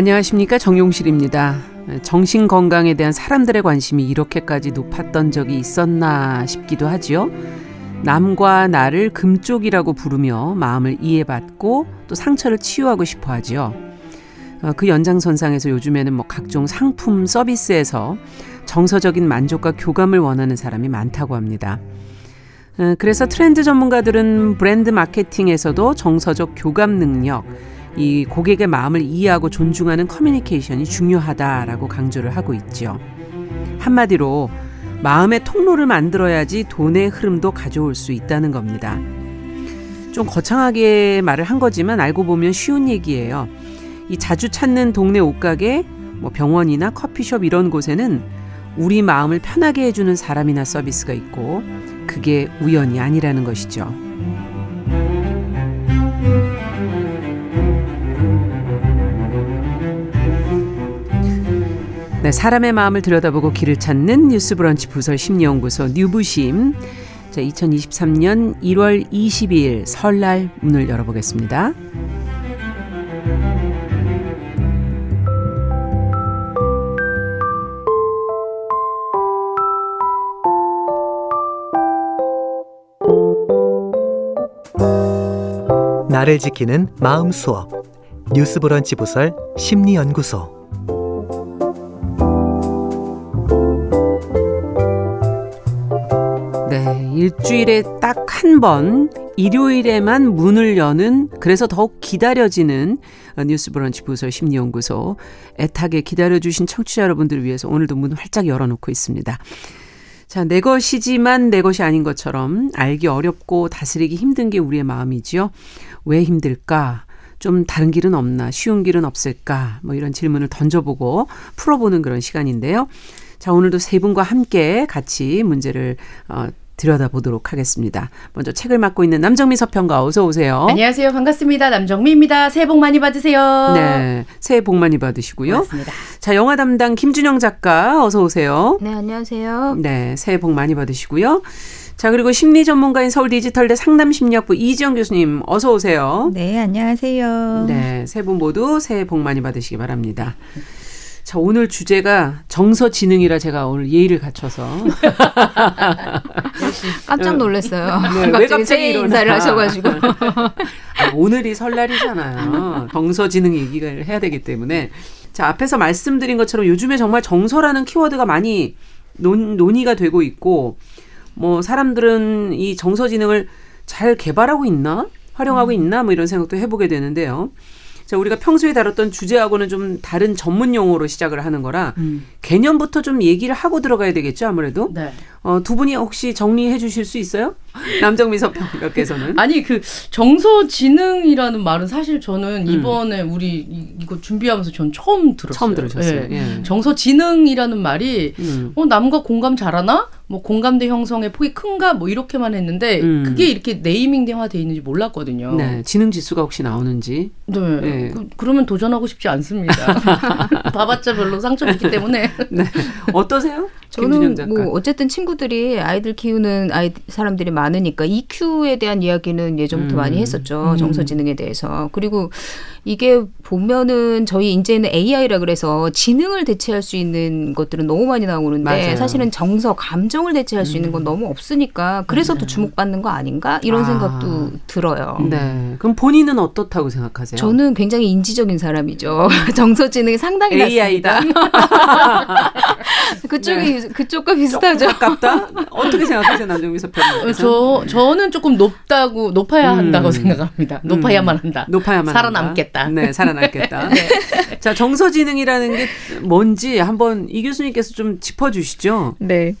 안녕하십니까 정용실입니다. 정신 건강에 대한 사람들의 관심이 이렇게까지 높았던 적이 있었나 싶기도 하지요. 남과 나를 금쪽이라고 부르며 마음을 이해받고 또 상처를 치유하고 싶어 하지요. 어, 그 연장선상에서 요즘에는 뭐 각종 상품 서비스에서 정서적인 만족과 교감을 원하는 사람이 많다고 합니다. 어, 그래서 트렌드 전문가들은 브랜드 마케팅에서도 정서적 교감 능력, 이 고객의 마음을 이해하고 존중하는 커뮤니케이션이 중요하다라고 강조를 하고 있죠. 한마디로 마음의 통로를 만들어야지 돈의 흐름도 가져올 수 있다는 겁니다. 좀 거창하게 말을 한 거지만 알고 보면 쉬운 얘기예요. 이 자주 찾는 동네 옷가게, 뭐 병원이나 커피숍 이런 곳에는 우리 마음을 편하게 해주는 사람이나 서비스가 있고 그게 우연이 아니라는 것이죠. 네, 사람의 마음을 들여다보고 길을 찾는 뉴스 브런치 부설 심리연구소 뉴부심. 자, 2023년 1월 22일 설날 문을 열어보겠습니다. 나를 지키는 마음 수업 뉴스 브런치 부설 심리연구소 일주일에 딱 한 번 일요일에만 문을 여는 그래서 더욱 기다려지는 뉴스브런치 부설 심리연구소 애타게 기다려주신 청취자 여러분들을 위해서 오늘도 문 활짝 열어놓고 있습니다. 자, 내 것이지만 내 것이 아닌 것처럼 알기 어렵고 다스리기 힘든 게 우리의 마음이지요. 왜 힘들까? 좀 다른 길은 없나? 쉬운 길은 없을까? 뭐 이런 질문을 던져보고 풀어보는 그런 시간인데요. 자, 오늘도 세 분과 함께 같이 문제를 어, 들여다보도록 하겠습니다. 먼저 책을 맡고 있는 남정미 서평가 어서 오세요. 안녕하세요. 반갑습니다. 남정미입니다. 새해 복 많이 받으세요. 네. 새해 복 많이 받으시고요. 고맙습니다. 자, 영화 담당 김준영 작가 어서 오세요. 네, 안녕하세요. 네. 새해 복 많이 받으시고요. 자, 그리고 심리 전문가인 서울 디지털대 상담 심리학부 이지영 교수님 어서 오세요. 네, 안녕하세요. 네. 세 분 모두 새해 복 많이 받으시기 바랍니다. 자, 오늘 주제가 정서지능이라 제가 오늘 예의를 갖춰서 깜짝 놀랐어요. 네, 왜 갑자기 갑자기 새해 이러나. 인사를 하셔가지고. 아, 오늘이 설날이잖아요. 정서지능 얘기를 해야 되기 때문에. 자, 앞에서 말씀드린 것처럼 요즘에 정말 정서라는 키워드가 많이 논, 논의가 되고 있고, 뭐, 사람들은 이 정서지능을 잘 개발하고 있나? 활용하고 있나? 뭐 이런 생각도 해보게 되는데요. 자, 우리가 평소에 다뤘던 주제하고는 좀 다른 전문 용어로 시작을 하는 거라 음. 개념부터 좀 얘기를 하고 들어가야 되겠죠, 아무래도. 네. 어, 두 분이 혹시 정리해 주실 수 있어요? 남정미 서평가께서는. 아니 그 정서지능이라는 말은 사실 저는 음. 이번에 우리 이- 이거 준비하면서 전 처음 들었어요. 처음 들으셨어요. 예. 예. 정서지능이라는 말이 음. 어 남과 공감 잘하나? 뭐 공감대 형성의 폭이 큰가? 뭐 이렇게만 했는데 음. 그게 이렇게 네이밍화 돼 있는지 몰랐거든요. 네, 지능 지수가 혹시 나오는지. 네. 네. 그, 그러면 도전하고 싶지 않습니다. 봐봤자 별로 상처 있기 때문에. 네. 어떠세요? 저는. 뭐 어쨌든 친구들이 아이들 키우는 아이 사람들이 많으니까 EQ에 대한 이야기는 예전부터 음. 많이 했었죠. 음. 정서지능에 대해서. 그리고 이게 보면은 저희 이제는 AI라 그래서 지능을 대체할 수 있는 것들은 너무 많이 나오는데 맞아요. 음. 사실은 정서, 감정 을 대체할 수 있는 건 너무 없으니까 그래서 또 주목받는 거 아닌가 이런 아. 생각도 들어요. 네. 그럼 본인은 어떻다고 생각하세요? 저는 굉장히 인지적인 사람이죠. 정서 지능이 상당히 AI다. 낮습니다. 그쪽이 그쪽과 비슷하죠. 가깝다? 어떻게 생각하세요, 남정미? 어, 저 저는 조금 높다고 높아야 음. 한다고 생각합니다. 높아야만 한다. 높아야만 살아남겠다. 한다. 네, 살아남겠다. 자, 정서지능이라는 게 뭔지 한번 이 교수님께서 좀 짚어주시죠. 네.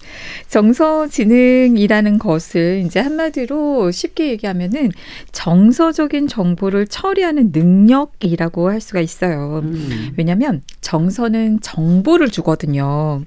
정서지능이라는 것을 이제 한마디로 쉽게 얘기하면은 정서적인 정보를 처리하는 능력이라고 할 수가 있어요. 음. 왜냐하면 정서는 정보를 주거든요.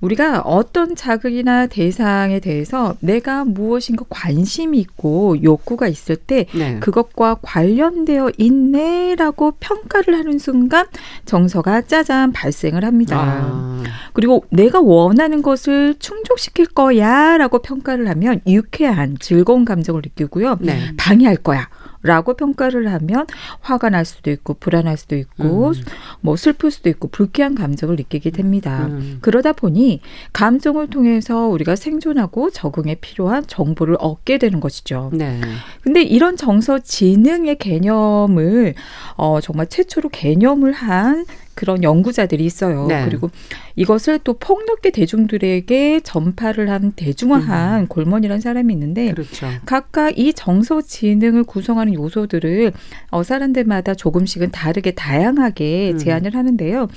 우리가 어떤 자극이나 대상에 대해서 내가 무엇인가 관심이 있고 욕구가 있을 때 네. 그것과 관련되어 있네라고 평가를 하는 순간 정서가 짜잔 발생을 합니다. 아, 그리고 내가 원하는 것을 충족시킬 거야라고 평가를 하면 유쾌한 즐거운 감정을 느끼고요. 네. 방해할 거야. 라고 평가를 하면 화가 날 수도 있고 불안할 수도 있고 음. 뭐 슬플 수도 있고 불쾌한 감정을 느끼게 됩니다. 음. 그러다 보니 감정을 통해서 우리가 생존하고 적응에 필요한 정보를 얻게 되는 것이죠. 네. 근데 이런 정서 지능의 개념을 어, 정말 최초로 개념을 한 그런 연구자들이 있어요. 네. 그리고 이것을 또 폭넓게 대중들에게 전파를 한 대중화한 골먼이라는 사람이 있는데 그렇죠. 각각 이 정서 지능을 구성하는 요소들을 어, 사람들마다 조금씩은 다르게 다양하게 음. 제안을 하는데요.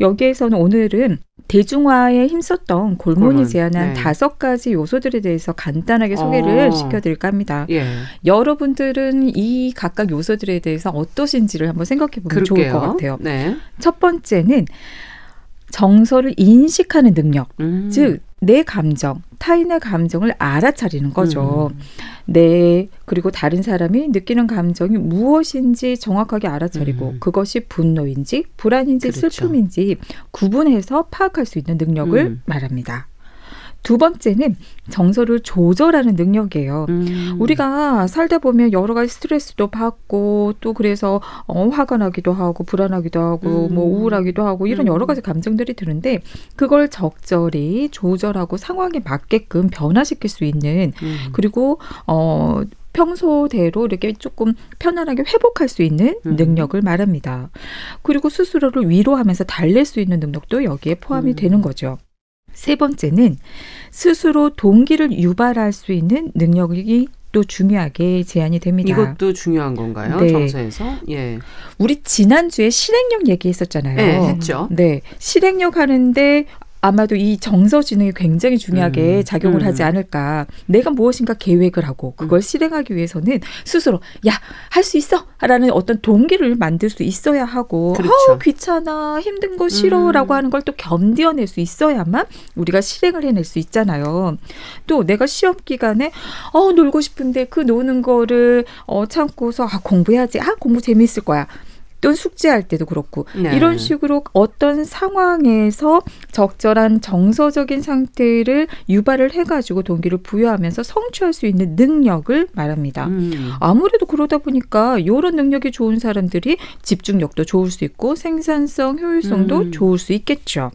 여기에서는 오늘은 대중화에 힘썼던 골몬이 골몬, 제안한 네. 다섯 가지 요소들에 대해서 간단하게 소개를 어. 시켜드릴까 합니다. 예. 여러분들은 이 각각 요소들에 대해서 어떠신지를 한번 생각해 보면 좋을 그럴게요. 것 같아요. 네. 첫 번째는 정서를 인식하는 능력. 음. 즉, 내 감정, 타인의 감정을 알아차리는 거죠. 음. 내, 그리고 다른 사람이 느끼는 감정이 무엇인지 정확하게 알아차리고, 음. 그것이 분노인지, 불안인지, 그렇죠. 슬픔인지 구분해서 파악할 수 있는 능력을 음. 말합니다. 두 번째는 정서를 조절하는 능력이에요. 음. 우리가 살다 보면 여러 가지 스트레스도 받고 또 그래서 어, 화가 나기도 하고 불안하기도 하고 음. 뭐 우울하기도 하고 이런 음. 여러 가지 감정들이 드는데 그걸 적절히 조절하고 상황에 맞게끔 변화시킬 수 있는 음. 그리고 어 평소대로 이렇게 조금 편안하게 회복할 수 있는 음. 능력을 말합니다. 그리고 스스로를 위로하면서 달랠 수 있는 능력도 여기에 포함이 음. 되는 거죠. 세 번째는 스스로 동기를 유발할 수 있는 능력이 또 중요하게 제한이 됩니다. 이것도 중요한 건가요? 네. 정서에서? 예. 우리 지난주에 실행력 얘기했었잖아요. 네, 했죠. 네. 실행력 하는데 아마도 이 정서 지능이 굉장히 중요하게 음, 작용을 음. 하지 않을까. 내가 무엇인가 계획을 하고 그걸 실행하기 위해서는 스스로 야, 할 수 있어! 라는 어떤 동기를 만들 수 있어야 하고 그렇죠. 아우, 귀찮아, 힘든 거 싫어 음. 라고 하는 걸 또 견뎌낼 수 있어야만 우리가 실행을 해낼 수 있잖아요. 또 내가 시험 기간에 어, 놀고 싶은데 그 노는 거를 어, 참고서 아, 공부해야지. 아, 공부 재미있을 거야. 또 숙제할 때도 그렇고 네. 이런 식으로 어떤 상황에서 적절한 정서적인 상태를 유발을 해가지고 동기를 부여하면서 성취할 수 있는 능력을 말합니다. 음. 아무래도 그러다 보니까 이런 능력이 좋은 사람들이 집중력도 좋을 수 있고 생산성, 효율성도 음. 좋을 수 있겠죠.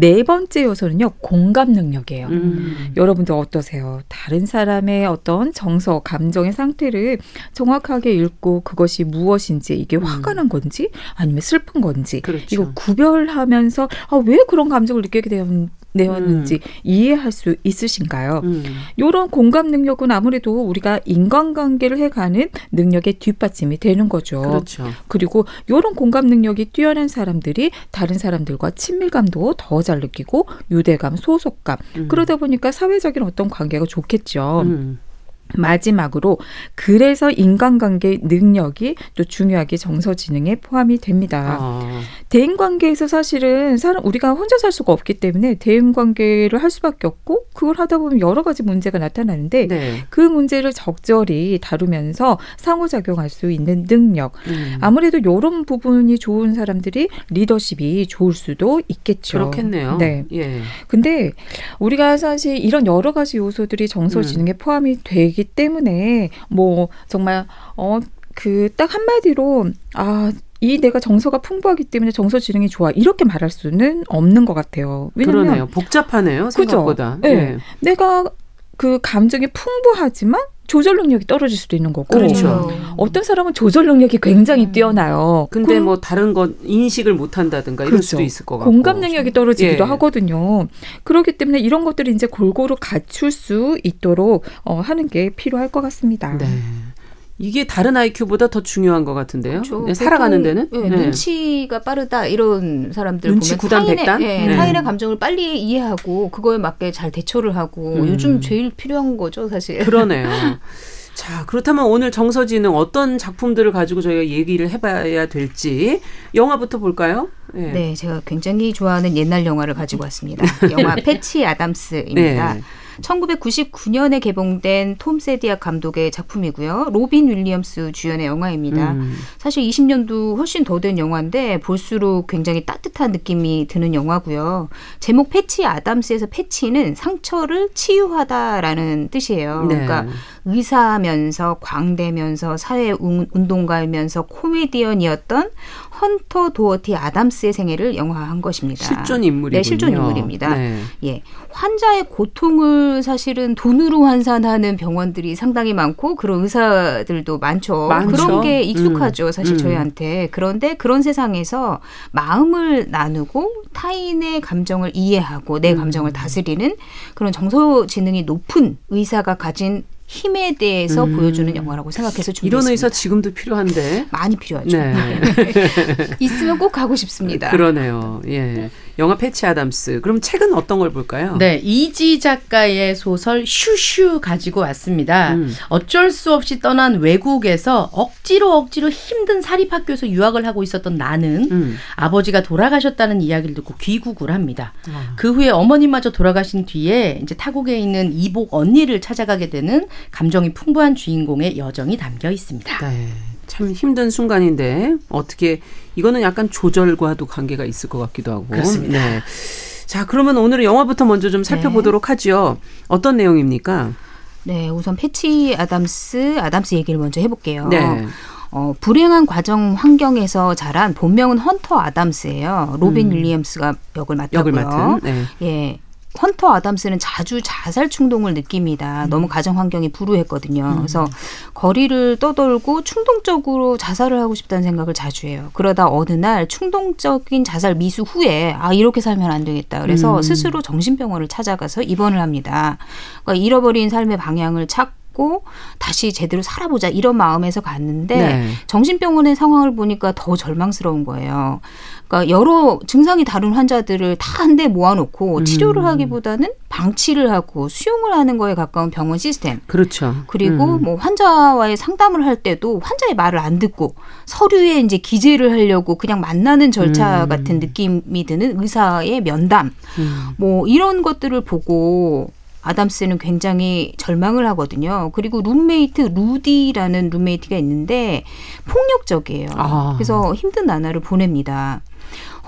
네 번째 요소는요, 공감 능력이에요. 음. 여러분들 어떠세요? 다른 사람의 어떤 정서, 감정의 상태를 정확하게 읽고 그것이 무엇인지 이게 음. 화가 난 건지 아니면 슬픈 건지 그렇죠. 이거 구별하면서 아, 왜 그런 감정을 느끼게 되었, 되었는지 이해할 수 있으신가요? 음. 이런 공감 능력은 아무래도 우리가 인간관계를 해가는 능력의 뒷받침이 되는 거죠. 그렇죠. 그리고 이런 공감 능력이 뛰어난 사람들이 다른 사람들과 친밀감도 더 잘 느끼고 유대감, 소속감 음. 그러다 보니까 사회적인 어떤 관계가 좋겠죠. 음. 마지막으로 그래서 인간관계 능력이 또 중요하게 정서 지능에 포함이 됩니다. 아. 대인 관계에서 사실은 사람 우리가 혼자 살 수가 없기 때문에 대인 관계를 할 수밖에 없고 그걸 하다 보면 여러 가지 문제가 나타나는데 네. 그 문제를 적절히 다루면서 상호작용할 수 있는 능력. 음. 아무래도 이런 부분이 좋은 사람들이 리더십이 좋을 수도 있겠죠. 그렇겠네요. 네. 예. 근데 우리가 사실 이런 여러 가지 요소들이 정서 음. 지능에 포함이 되기 때문에 뭐 정말 어 그 딱 한마디로 아이 내가 정서가 풍부하기 때문에 정서 지능이 좋아 이렇게 말할 수는 없는 것 같아요. 왜냐면 그러네요. 복잡하네요. 생각보다. 네. 예. 내가 그 감정이 풍부하지만 조절 능력이 떨어질 수도 있는 거고 그렇죠. 어떤 사람은 조절 능력이 굉장히 음. 뛰어나요. 근데 그럼 뭐 다른 것 인식을 못 한다든가 이럴 그렇죠. 수도 있을 것 같고. 공감 능력이 떨어지기도 예. 하거든요. 그렇기 때문에 이런 것들을 이제 골고루 갖출 수 있도록 어, 하는 게 필요할 것 같습니다. 네. 이게 다른 IQ보다 더 중요한 것 같은데요. 그렇죠. 네, 살아가는 데는. 예, 네. 눈치가 빠르다 이런 사람들 눈치 보면 구단백단? 타인의, 예, 네. 타인의 감정을 빨리 이해하고 그거에 맞게 잘 대처를 하고 음. 요즘 제일 필요한 거죠 사실. 그러네요. 자, 그렇다면 오늘 정서지능 어떤 작품들을 가지고 저희가 얘기를 해봐야 될지 영화부터 볼까요? 네. 네, 제가 굉장히 좋아하는 옛날 영화를 가지고 왔습니다. 영화 패치 아담스입니다. 네. 1999년에 개봉된 톰 섀디악 감독의 작품이고요. 로빈 윌리엄스 주연의 영화입니다. 음. 사실 20년도 훨씬 더 된 영화인데 볼수록 굉장히 따뜻한 느낌이 드는 영화고요. 제목 패치 아담스에서 패치는 상처를 치유하다라는 뜻이에요. 네. 그러니까 의사면서 광대면서 사회 운- 운동가이면서 코미디언이었던 헌터 도어티 아담스의 생애를 영화한 것입니다. 실존 인물이군요. 네, 실존 인물입니다. 네. 예. 환자의 고통을 사실은 돈으로 환산하는 병원들이 상당히 많고 그런 의사들도 많죠. 많죠. 그런 게 익숙하죠. 사실 음. 저희한테. 그런데 그런 세상에서 마음을 나누고 타인의 감정을 이해하고 음. 내 감정을 다스리는 그런 정서 지능이 높은 의사가 가진 힘에 대해서 음. 보여주는 영화라고 생각해서 준비했습니다. 이런 의사 지금도 필요한데. 많이 필요하죠. 네. 있으면 꼭 가고 싶습니다. 그러네요. 예. 영화 패치 아담스. 그럼 책은 어떤 걸 볼까요? 네, 이지 작가의 소설 슈슈 가지고 왔습니다. 음. 어쩔 수 없이 떠난 외국에서 억지로 억지로 힘든 사립학교에서 유학을 하고 있었던 나는 음. 아버지가 돌아가셨다는 이야기를 듣고 귀국을 합니다. 아. 그 후에 어머님마저 돌아가신 뒤에 이제 타국에 있는 이복 언니를 찾아가게 되는 감정이 풍부한 주인공의 여정이 담겨 있습니다. 네. 참 힘든 순간인데 어떻게 이거는 약간 조절과도 관계가 있을 것 같기도 하고. 그렇습니다. 네. 자, 그러면 오늘은 영화부터 먼저 좀 살펴보도록 하죠. 어떤 내용입니까? 네, 우선 패치 아담스 아담스 얘기를 먼저 해볼게요. 네. 어, 불행한 가정 환경에서 자란 본명은 헌터 아담스예요. 로빈 윌리엄스가 역을 맡았고요. 역을 맡은. 네. 예. 헌터 아담스는 자주 자살 충동을 느낍니다. 너무 가정 환경이 불우했거든요. 그래서 거리를 떠돌고 충동적으로 자살을 하고 싶다는 생각을 자주 해요. 그러다 어느 날 충동적인 자살 미수 후에 아 이렇게 살면 안 되겠다. 그래서 음. 스스로 정신병원을 찾아가서 입원을 합니다. 그러니까 잃어버린 삶의 방향을 찾고 다시 제대로 살아보자 이런 마음에서 갔는데 네. 정신병원의 상황을 보니까 더 절망스러운 거예요. 그러니까 여러 증상이 다른 환자들을 다한대 모아놓고 치료를 음. 하기보다는 방치를 하고 수용을 하는 거에 가까운 병원 시스템. 그렇죠. 그리고 음. 뭐 환자와의 상담을 할 때도 환자의 말을 안 듣고 서류에 이제 기재를 하려고 그냥 만나는 절차 음. 같은 느낌이 드는 의사의 면담. 음. 뭐 이런 것들을 보고 아담스는 굉장히 절망을 하거든요. 그리고 룸메이트 루디라는 룸메이트가 있는데 폭력적이에요. 아. 그래서 힘든 나날을 보냅니다.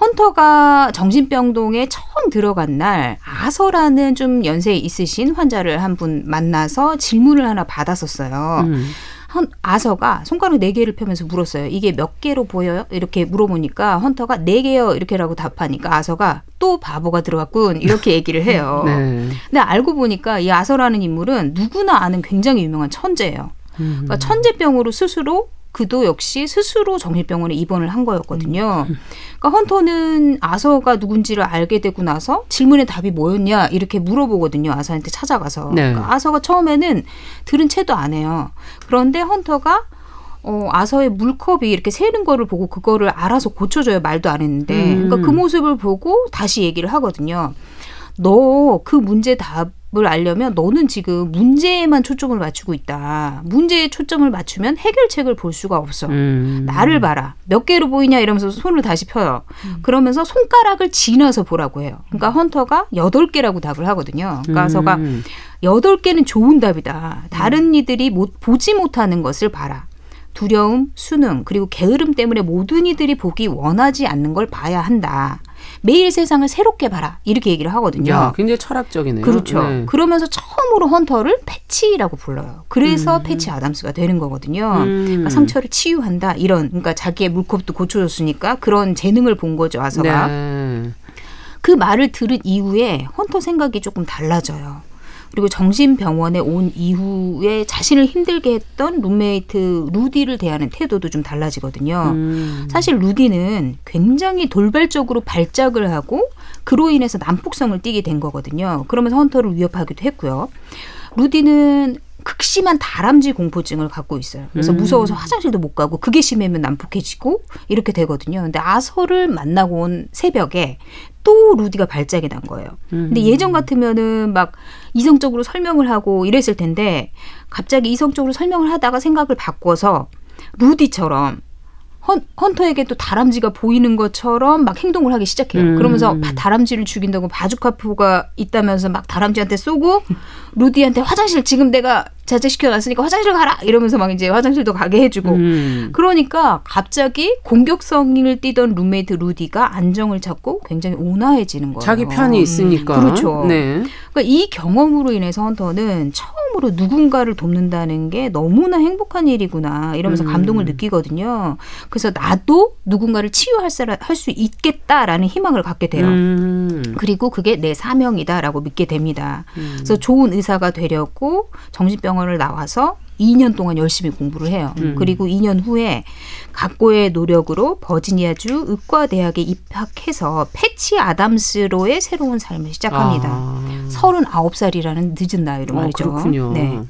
헌터가 정신병동에 처음 들어간 날 아서라는 좀 연세 있으신 환자를 한 분 만나서 질문을 하나 받았었어요. 음. 헌, 아서가 손가락 네 개를 펴면서 물었어요. 이게 몇 개로 보여요? 이렇게 물어보니까 헌터가 네 개요 이렇게라고 답하니까 아서가 또 바보가 들어갔군 이렇게 얘기를 해요. 네. 근데 알고 보니까 이 아서라는 인물은 누구나 아는 굉장히 유명한 천재예요. 음. 그러니까 천재병으로 스스로 그도 역시 스스로 정신병원에 입원을 한 거였거든요. 그러니까 헌터는 아서가 누군지를 알게 되고 나서 질문의 답이 뭐였냐 이렇게 물어보거든요. 아서한테 찾아가서. 네. 그러니까 아서가 처음에는 들은 채도 안 해요. 그런데 헌터가 어, 아서의 물컵이 이렇게 새는 거를 보고 그거를 알아서 고쳐줘요. 말도 안 했는데. 음. 그러니까 그 모습을 보고 다시 얘기를 하거든요. 너 그 문제 답 을 알려면 너는 지금 문제에만 초점을 맞추고 있다. 문제에 초점을 맞추면 해결책을 볼 수가 없어. 음. 나를 봐라. 몇 개로 보이냐 이러면서 손을 다시 펴요. 그러면서 손가락을 지나서 보라고 해요. 그러니까 헌터가 여덟 개라고 답을 하거든요. 그러니까 아서가 음. 여덟 개는 좋은 답이다. 다른 이들이 못, 보지 못하는 것을 봐라. 두려움, 수능, 그리고 게으름 때문에 모든 이들이 보기 원하지 않는 걸 봐야 한다. 매일 세상을 새롭게 봐라. 이렇게 얘기를 하거든요. 야, 굉장히 철학적이네요. 그렇죠. 네. 그러면서 처음으로 헌터를 패치라고 불러요. 그래서 음. 패치 아담스가 되는 거거든요. 음. 그러니까 상처를 치유한다. 이런 그러니까 자기의 물컵도 고쳐줬으니까 그런 재능을 본 거죠. 아서가. 네. 그 말을 들은 이후에 헌터 생각이 조금 달라져요. 그리고 정신병원에 온 이후에 자신을 힘들게 했던 룸메이트 루디를 대하는 태도도 좀 달라지거든요. 음. 사실 루디는 굉장히 돌발적으로 발작을 하고 그로 인해서 난폭성을 띠게 된 거거든요. 그러면서 헌터를 위협하기도 했고요. 루디는 극심한 다람쥐 공포증을 갖고 있어요. 그래서 음. 무서워서 화장실도 못 가고 그게 심하면 난폭해지고 이렇게 되거든요. 근데 아서를 만나고 온 새벽에 또 루디가 발작이 난 거예요. 근데 음. 예전 같으면은 막 이성적으로 설명을 하고 이랬을 텐데 갑자기 이성적으로 설명을 하다가 생각을 바꿔서 루디처럼 헌, 헌터에게 또 다람쥐가 보이는 것처럼 막 행동을 하기 시작해요. 음. 그러면서 바- 다람쥐를 죽인다고 바주카포가 있다면서 막 다람쥐한테 쏘고 루디한테 화장실 지금 내가 자제시켜 놨으니까 화장실 가라 이러면서 막 이제 화장실도 가게 해주고 음. 그러니까 갑자기 공격성을 띠던 룸메이트 루디가 안정을 찾고 굉장히 온화해지는 거예요. 자기 편이 있으니까. 그렇죠. 네. 그러니까 이 경험으로 인해서 헌터는 처음 으로 누군가를 돕는다는 게 너무나 행복한 일이구나 이러면서 음. 감동을 느끼거든요. 그래서 나도 누군가를 치유할 수 있겠다라는 희망을 갖게 돼요. 음. 그리고 그게 내 사명이다라고 믿게 됩니다. 음. 그래서 좋은 의사가 되려고 정신병원을 나와서 2년 동안 열심히 공부를 해요. 음. 그리고 2년 후에 각고의 노력으로 버지니아주 의과대학에 입학해서 패치 아담스로의 새로운 삶을 시작합니다. 아. 39살이라는 늦은 나이로 어, 말이죠. 그렇군요. 네.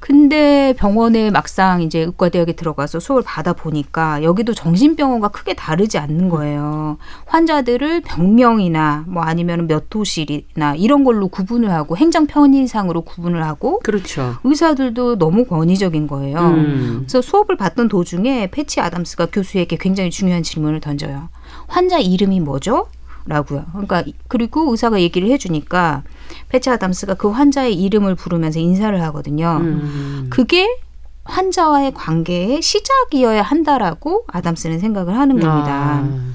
근데 병원에 막상 이제 의과대학에 들어가서 수업을 받아 보니까 여기도 정신병원과 크게 다르지 않는 거예요. 환자들을 병명이나 뭐 아니면 몇 호실이나 이런 걸로 구분을 하고 행정 편의상으로 구분을 하고 그렇죠. 의사들도 너무 권위적인 거예요. 음. 그래서 수업을 받던 도중에 패치 아담스가 교수에게 굉장히 중요한 질문을 던져요. 환자 이름이 뭐죠? 라고요. 그러니까 그리고 의사가 얘기를 해주니까 패치 아담스가 그 환자의 이름을 부르면서 인사를 하거든요. 음. 그게 환자와의 관계의 시작이어야 한다라고 아담스는 생각을 하는 겁니다. 아.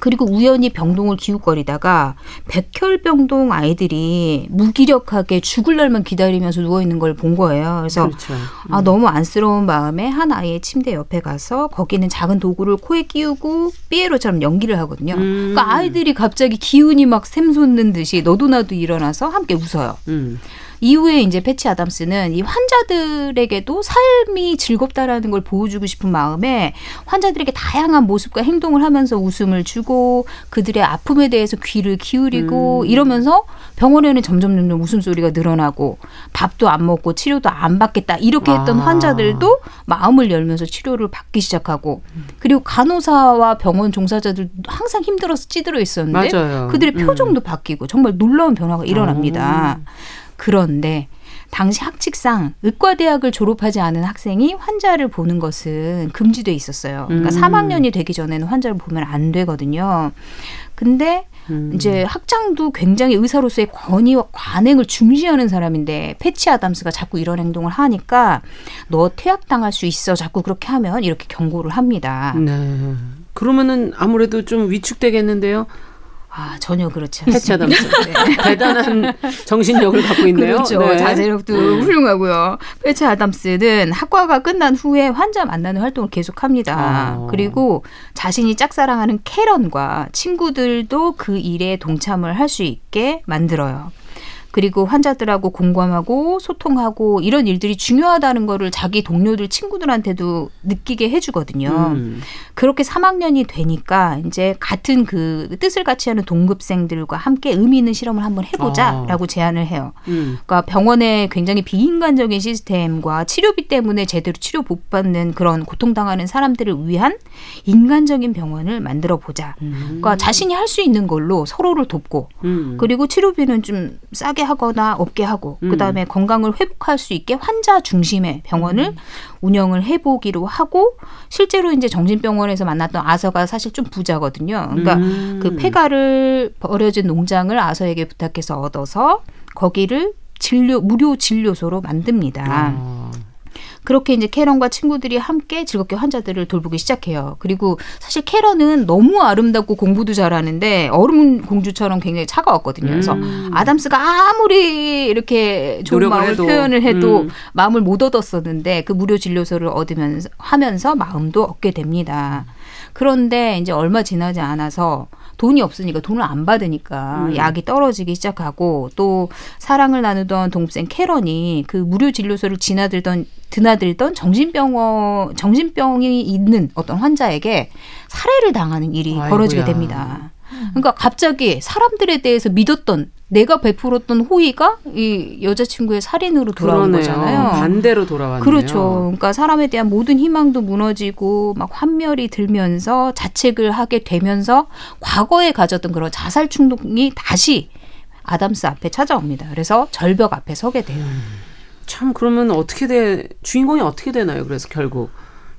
그리고 우연히 병동을 기웃거리다가 백혈병동 아이들이 무기력하게 죽을 날만 기다리면서 누워 있는 걸 본 거예요. 그래서 그렇죠. 아 너무 안쓰러운 마음에 한 아이의 침대 옆에 가서 거기는 작은 도구를 코에 끼우고 삐에로처럼 연기를 하거든요. 음. 그러니까 아이들이 갑자기 기운이 막 샘솟는 듯이 너도 나도 일어나서 함께 웃어요. 음. 이후에 이제 패치 아담스는 이 환자들에게도 삶이 즐겁다라는 걸 보여주고 싶은 마음에 환자들에게 다양한 모습과 행동을 하면서 웃음을 주고 그들의 아픔에 대해서 귀를 기울이고 음. 이러면서 병원에는 점점 점점 웃음소리가 늘어나고 밥도 안 먹고 치료도 안 받겠다 이렇게 했던 아. 환자들도 마음을 열면서 치료를 받기 시작하고 그리고 간호사와 병원 종사자들도 항상 힘들어서 찌들어 있었는데 맞아요. 그들의 음. 표정도 바뀌고 정말 놀라운 변화가 일어납니다. 그런데 당시 학칙상 의과대학을 졸업하지 않은 학생이 환자를 보는 것은 금지돼 있었어요. 그러니까 음. 3학년이 되기 전에는 환자를 보면 안 되거든요. 근데 음. 이제 학장도 굉장히 의사로서의 권위와 관행을 중시하는 사람인데 패치 아담스가 자꾸 이런 행동을 하니까 너 퇴학당할 수 있어 자꾸 그렇게 하면 이렇게 경고를 합니다. 네. 그러면은 아무래도 좀 위축되겠는데요. 아 전혀 그렇지 않습니다. 아담스. 네. 대단한 정신력을 갖고 있네요. 그렇죠. 네. 자제력도 훌륭하고요. 패치 아담스는 학과가 끝난 후에 환자 만나는 활동을 계속합니다. 아. 그리고 자신이 짝사랑하는 캐런과 친구들도 그 일에 동참을 할 수 있게 만들어요. 그리고 환자들하고 공감하고 소통하고 이런 일들이 중요하다는 거를 자기 동료들 친구들한테도 느끼게 해주거든요. 음. 그렇게 3학년이 되니까 이제 같은 그 뜻을 같이 하는 동급생들과 함께 의미 있는 실험을 한번 아. 해보자라고 제안을 해요. 음. 그러니까 병원의 굉장히 비인간적인 시스템과 치료비 때문에 제대로 치료 못 받는 그런 고통당하는 사람들을 위한 인간적인 병원을 만들어 보자. 그러니까 자신이 할 수 있는 걸로 서로를 돕고 음. 그리고 치료비는 좀 싸게 하거나 없게 하고 음. 그다음에 건강을 회복할 수 있게 환자 중심의 병원을 음. 운영을 해보기로 하고 실제로 이제 정신병원에서 만났던 아서가 사실 좀 부자거든요. 그러니까 음. 그 폐가를 버려진 농장을 아서에게 부탁해서 얻어서 거기를 진료 무료 진료소로 만듭니다. 아. 그렇게 이제 캐런과 친구들이 함께 즐겁게 환자들을 돌보기 시작해요. 그리고 사실 캐런은 너무 아름답고 공부도 잘하는데 얼음 공주처럼 굉장히 차가웠거든요. 그래서 음. 아담스가 아무리 이렇게 좋은 마음을 해도. 표현을 해도 음. 마음을 못 얻었었는데 그 무료 진료소를 얻으면서 하면서 마음도 얻게 됩니다. 그런데 이제 얼마 지나지 않아서 돈이 없으니까 돈을 안 받으니까 음. 약이 떨어지기 시작하고 또 사랑을 나누던 동생 캐런이 그 무료 진료소를 지나들던 드나들던 정신병원 정신병이 있는 어떤 환자에게 살해를 당하는 일이 아이고야. 벌어지게 됩니다. 그러니까 갑자기 사람들에 대해서 믿었던 내가 베풀었던 호의가 이 여자친구의 살인으로 돌아온 그러네요. 거잖아요. 반대로 돌아왔네요. 그렇죠. 그러니까 사람에 대한 모든 희망도 무너지고 막 환멸이 들면서 자책을 하게 되면서 과거에 가졌던 그런 자살 충동이 다시 아담스 앞에 찾아옵니다. 그래서 절벽 앞에 서게 돼요. 참 그러면 어떻게 돼 주인공이 어떻게 되나요? 그래서 결국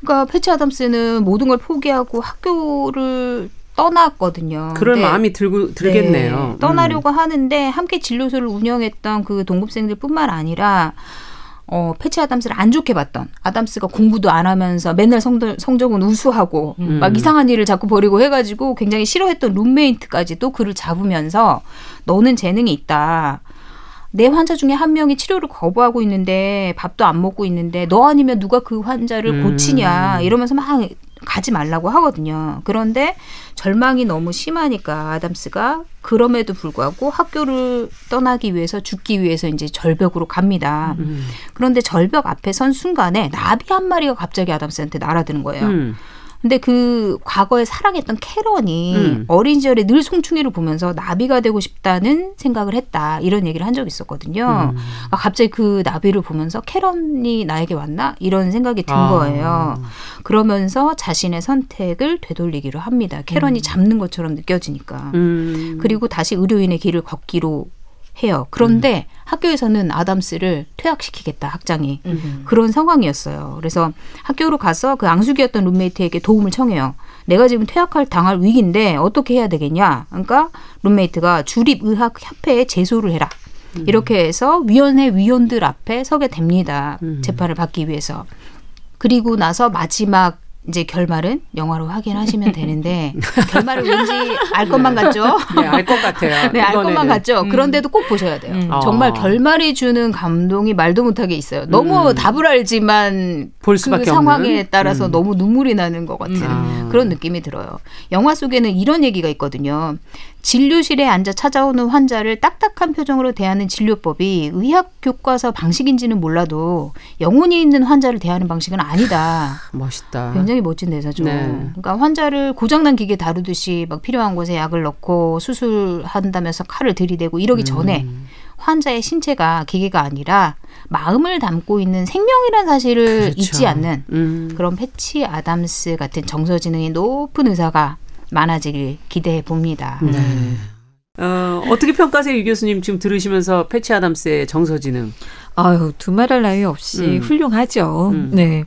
그러니까 패치 아담스는 모든 걸 포기하고 학교를 떠났거든요. 그럴 마음이 들고 들겠네요. 네, 떠나려고 하는데 함께 진료소를 운영했던 그 동급생들뿐만 아니라 어, 패치 아담스를 안 좋게 봤던 아담스가 공부도 안 하면서 맨날 성적, 성적은 우수하고 음. 막 이상한 일을 자꾸 벌이고 해가지고 굉장히 싫어했던 룸메이트까지도 그를 잡으면서 너는 재능이 있다. 내 환자 중에 한 명이 치료를 거부하고 있는데 밥도 안 먹고 있는데 너 아니면 누가 그 환자를 음. 고치냐 이러면서 막 가지 말라고 하거든요. 그런데 절망이 너무 심하니까 아담스가 그럼에도 불구하고 학교를 떠나기 위해서 죽기 위해서 이제 절벽으로 갑니다. 음. 그런데 절벽 앞에 선 순간에 나비 한 마리가 갑자기 아담스한테 날아드는 거예요. 음. 근데 그 과거에 사랑했던 캐런이 음. 어린 시절에 늘 송충이를 보면서 나비가 되고 싶다는 생각을 했다. 이런 얘기를 한 적이 있었거든요. 음. 아, 갑자기 그 나비를 보면서 캐런이 나에게 왔나? 이런 생각이 든 아. 거예요. 그러면서 자신의 선택을 되돌리기로 합니다. 캐런이 잡는 것처럼 느껴지니까. 음. 그리고 다시 의료인의 길을 걷기로 해요. 그런데 음. 학교에서는 아담스를 퇴학시키겠다, 학장이. 음. 그런 상황이었어요. 그래서 학교로 가서 그 앙숙이었던 룸메이트에게 도움을 청해요. 내가 지금 퇴학할 당할 위기인데 어떻게 해야 되겠냐? 그러니까 룸메이트가 주립의학협회에 제소를 해라. 음. 이렇게 해서 위원회 위원들 앞에 서게 됩니다. 음. 재판을 받기 위해서. 그리고 나서 마지막 이제 결말은 영화로 확인하시면 되는데 결말을 왠지 알 것만 같죠? 네, 알 것 같아요. 네, 알 것만 이번에는. 같죠. 음. 그런데도 꼭 보셔야 돼요. 음. 정말 아. 결말이 주는 감동이 말도 못하게 있어요. 너무 음. 답을 알지만 볼그 수밖에 상황에 없는? 따라서 음. 너무 눈물이 나는 것 같은 아. 그런 느낌이 들어요. 영화 속에는 이런 얘기가 있거든요. 진료실에 앉아 찾아오는 환자를 딱딱한 표정으로 대하는 진료법이 의학 교과서 방식인지는 몰라도 영혼이 있는 환자를 대하는 방식은 아니다. 멋있다. 굉장히 멋진 대사죠. 네. 그러니까 환자를 고장난 기계 다루듯이 막 필요한 곳에 약을 넣고 수술한다면서 칼을 들이대고 이러기 전에 음. 환자의 신체가 기계가 아니라 마음을 담고 있는 생명이란 사실을 그렇죠. 잊지 않는 음. 그런 패치 아담스 같은 정서지능이 높은 의사가 많아지길 기대해 봅니다. 네. 어, 어떻게 평가하세요, 유 교수님? 지금 들으시면서 패치 아담스의 정서지능. 아유, 두말할 나위 없이 음. 훌륭하죠. 음. 네.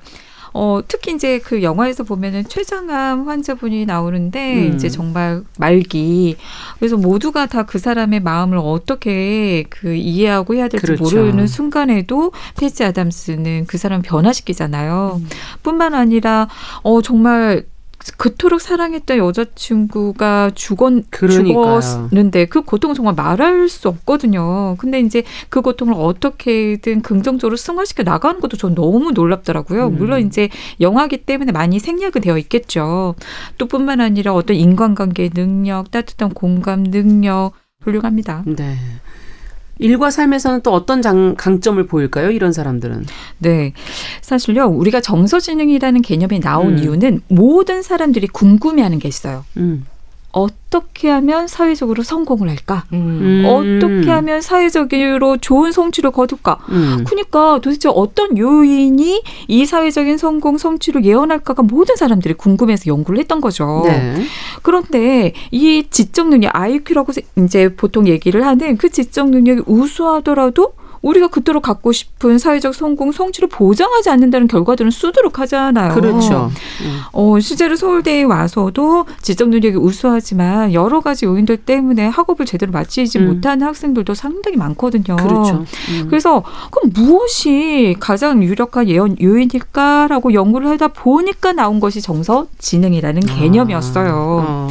어, 특히 이제 그 영화에서 보면은 최장암 환자분이 나오는데 음. 이제 정말 말기. 그래서 모두가 다 그 사람의 마음을 어떻게 그 이해하고 해야 될지 그렇죠. 모르는 순간에도 패치 아담스는 그 사람 변화시키잖아요. 뿐만 아니라 어 정말 그토록 사랑했던 여자친구가 죽었, 그러니까요. 죽었는데 그 고통을 정말 말할 수 없거든요. 근데 이제 그 고통을 어떻게든 긍정적으로 승화시켜 나가는 것도 전 너무 놀랍더라고요. 음. 물론 이제 영화기 때문에 많이 생략은 되어 있겠죠. 또 뿐만 아니라 어떤 인간관계 능력, 따뜻한 공감 능력 훌륭합니다. 네. 일과 삶에서는 또 어떤 장, 강점을 보일까요? 이런 사람들은. 네. 사실요, 우리가 정서지능이라는 개념이 나온 음. 이유는 모든 사람들이 궁금해하는 게 있어요. 음. 어떻게 하면 사회적으로 성공을 할까? 음. 음. 어떻게 하면 사회적으로 좋은 성취를 거둘까? 음. 그러니까 도대체 어떤 요인이 이 사회적인 성공, 성취를 예언할까가 모든 사람들이 궁금해서 연구를 했던 거죠. 네. 그런데 이 지적 능력, IQ라고 이제 보통 얘기를 하는 그 지적 능력이 우수하더라도 우리가 그토록 갖고 싶은 사회적 성공, 성취를 보장하지 않는다는 결과들은 수두룩하잖아요. 그렇죠. 음. 어, 실제로 서울대에 와서도 지적 능력이 우수하지만 여러 가지 요인들 때문에 학업을 제대로 마치지 음. 못하는 학생들도 상당히 많거든요. 그렇죠. 음. 그래서 그럼 무엇이 가장 유력한 예언 요인일까라고 연구를 하다 보니까 나온 것이 정서 지능이라는 개념이었어요. 어.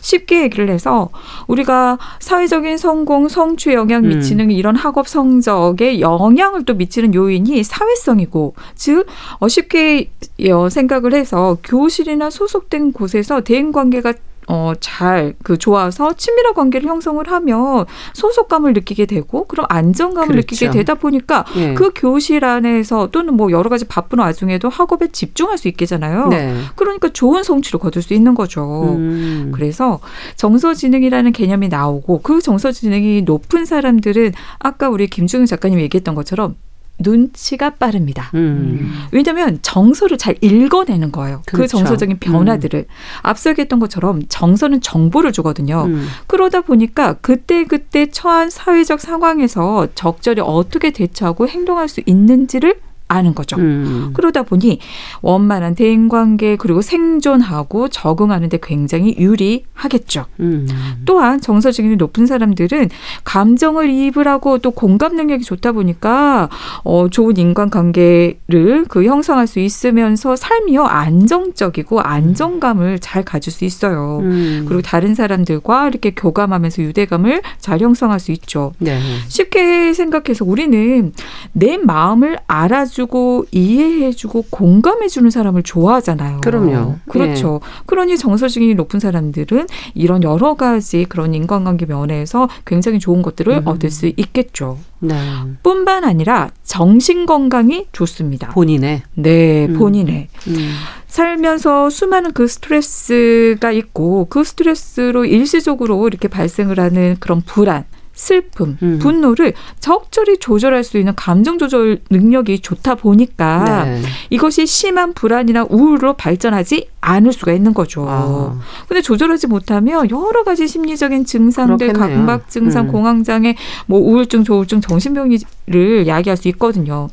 쉽게 얘기를 해서 우리가 사회적인 성공, 성취에 영향 음. 미치는 이런 학업 성적 에 영향을 또 미치는 요인이 사회성이고 즉 어, 쉽게 어, 생각을 해서 교실이나 소속된 곳에서 대인 관계가 어, 잘, 그, 좋아서 친밀한 관계를 형성을 하면 소속감을 느끼게 되고, 그럼 안정감을 그렇죠. 느끼게 되다 보니까 예. 그 교실 안에서 또는 뭐 여러 가지 바쁜 와중에도 학업에 집중할 수 있겠잖아요. 네. 그러니까 좋은 성취를 거둘 수 있는 거죠. 음. 그래서 정서지능이라는 개념이 나오고 그 정서지능이 높은 사람들은 아까 우리 김중현 작가님이 얘기했던 것처럼 눈치가 빠릅니다. 음. 왜냐하면 정서를 잘 읽어내는 거예요. 그 그렇죠. 정서적인 변화들을. 앞서 얘기했던 것처럼 정서는 정보를 주거든요. 음. 그러다 보니까 그때 그때 처한 사회적 상황에서 적절히 어떻게 대처하고 행동할 수 있는지를 아는 거죠. 음. 그러다 보니 원만한 대인 관계 그리고 생존하고 적응하는데 굉장히 유리하겠죠. 음. 또한 정서 지능이 높은 사람들은 감정을 이입을 하고 또 공감 능력이 좋다 보니까 어, 좋은 인간관계를 그 형성할 수 있으면서 삶이요 안정적이고 안정감을 잘 가질 수 있어요. 음. 그리고 다른 사람들과 이렇게 교감하면서 유대감을 잘 형성할 수 있죠. 네. 쉽게 생각해서 우리는 내 마음을 알아주 고 이해해주고 공감해주는 사람을 좋아하잖아요. 그럼요. 그렇죠. 그러니 정서증이 높은 사람들은 이런 여러 가지 그런 인간관계 면에서 굉장히 좋은 것들을 음. 얻을 수 있겠죠. 네. 뿐만 아니라 정신 건강이 좋습니다. 본인의. 네, 음. 본인의. 음. 살면서 수많은 그 스트레스가 있고 그 스트레스로 일시적으로 이렇게 발생을 하는 그런 불안, 슬픔, 음. 분노를 적절히 조절할 수 있는 감정 조절 능력이 좋다 보니까 네. 이것이 심한 불안이나 우울로 발전하지 않을 수가 있는 거죠. 아. 근데 조절하지 못하면 여러 가지 심리적인 증상들, 그렇겠네요. 강박 증상, 음. 공황장애, 뭐 우울증, 조울증, 정신병리를 야기할 수 있거든요.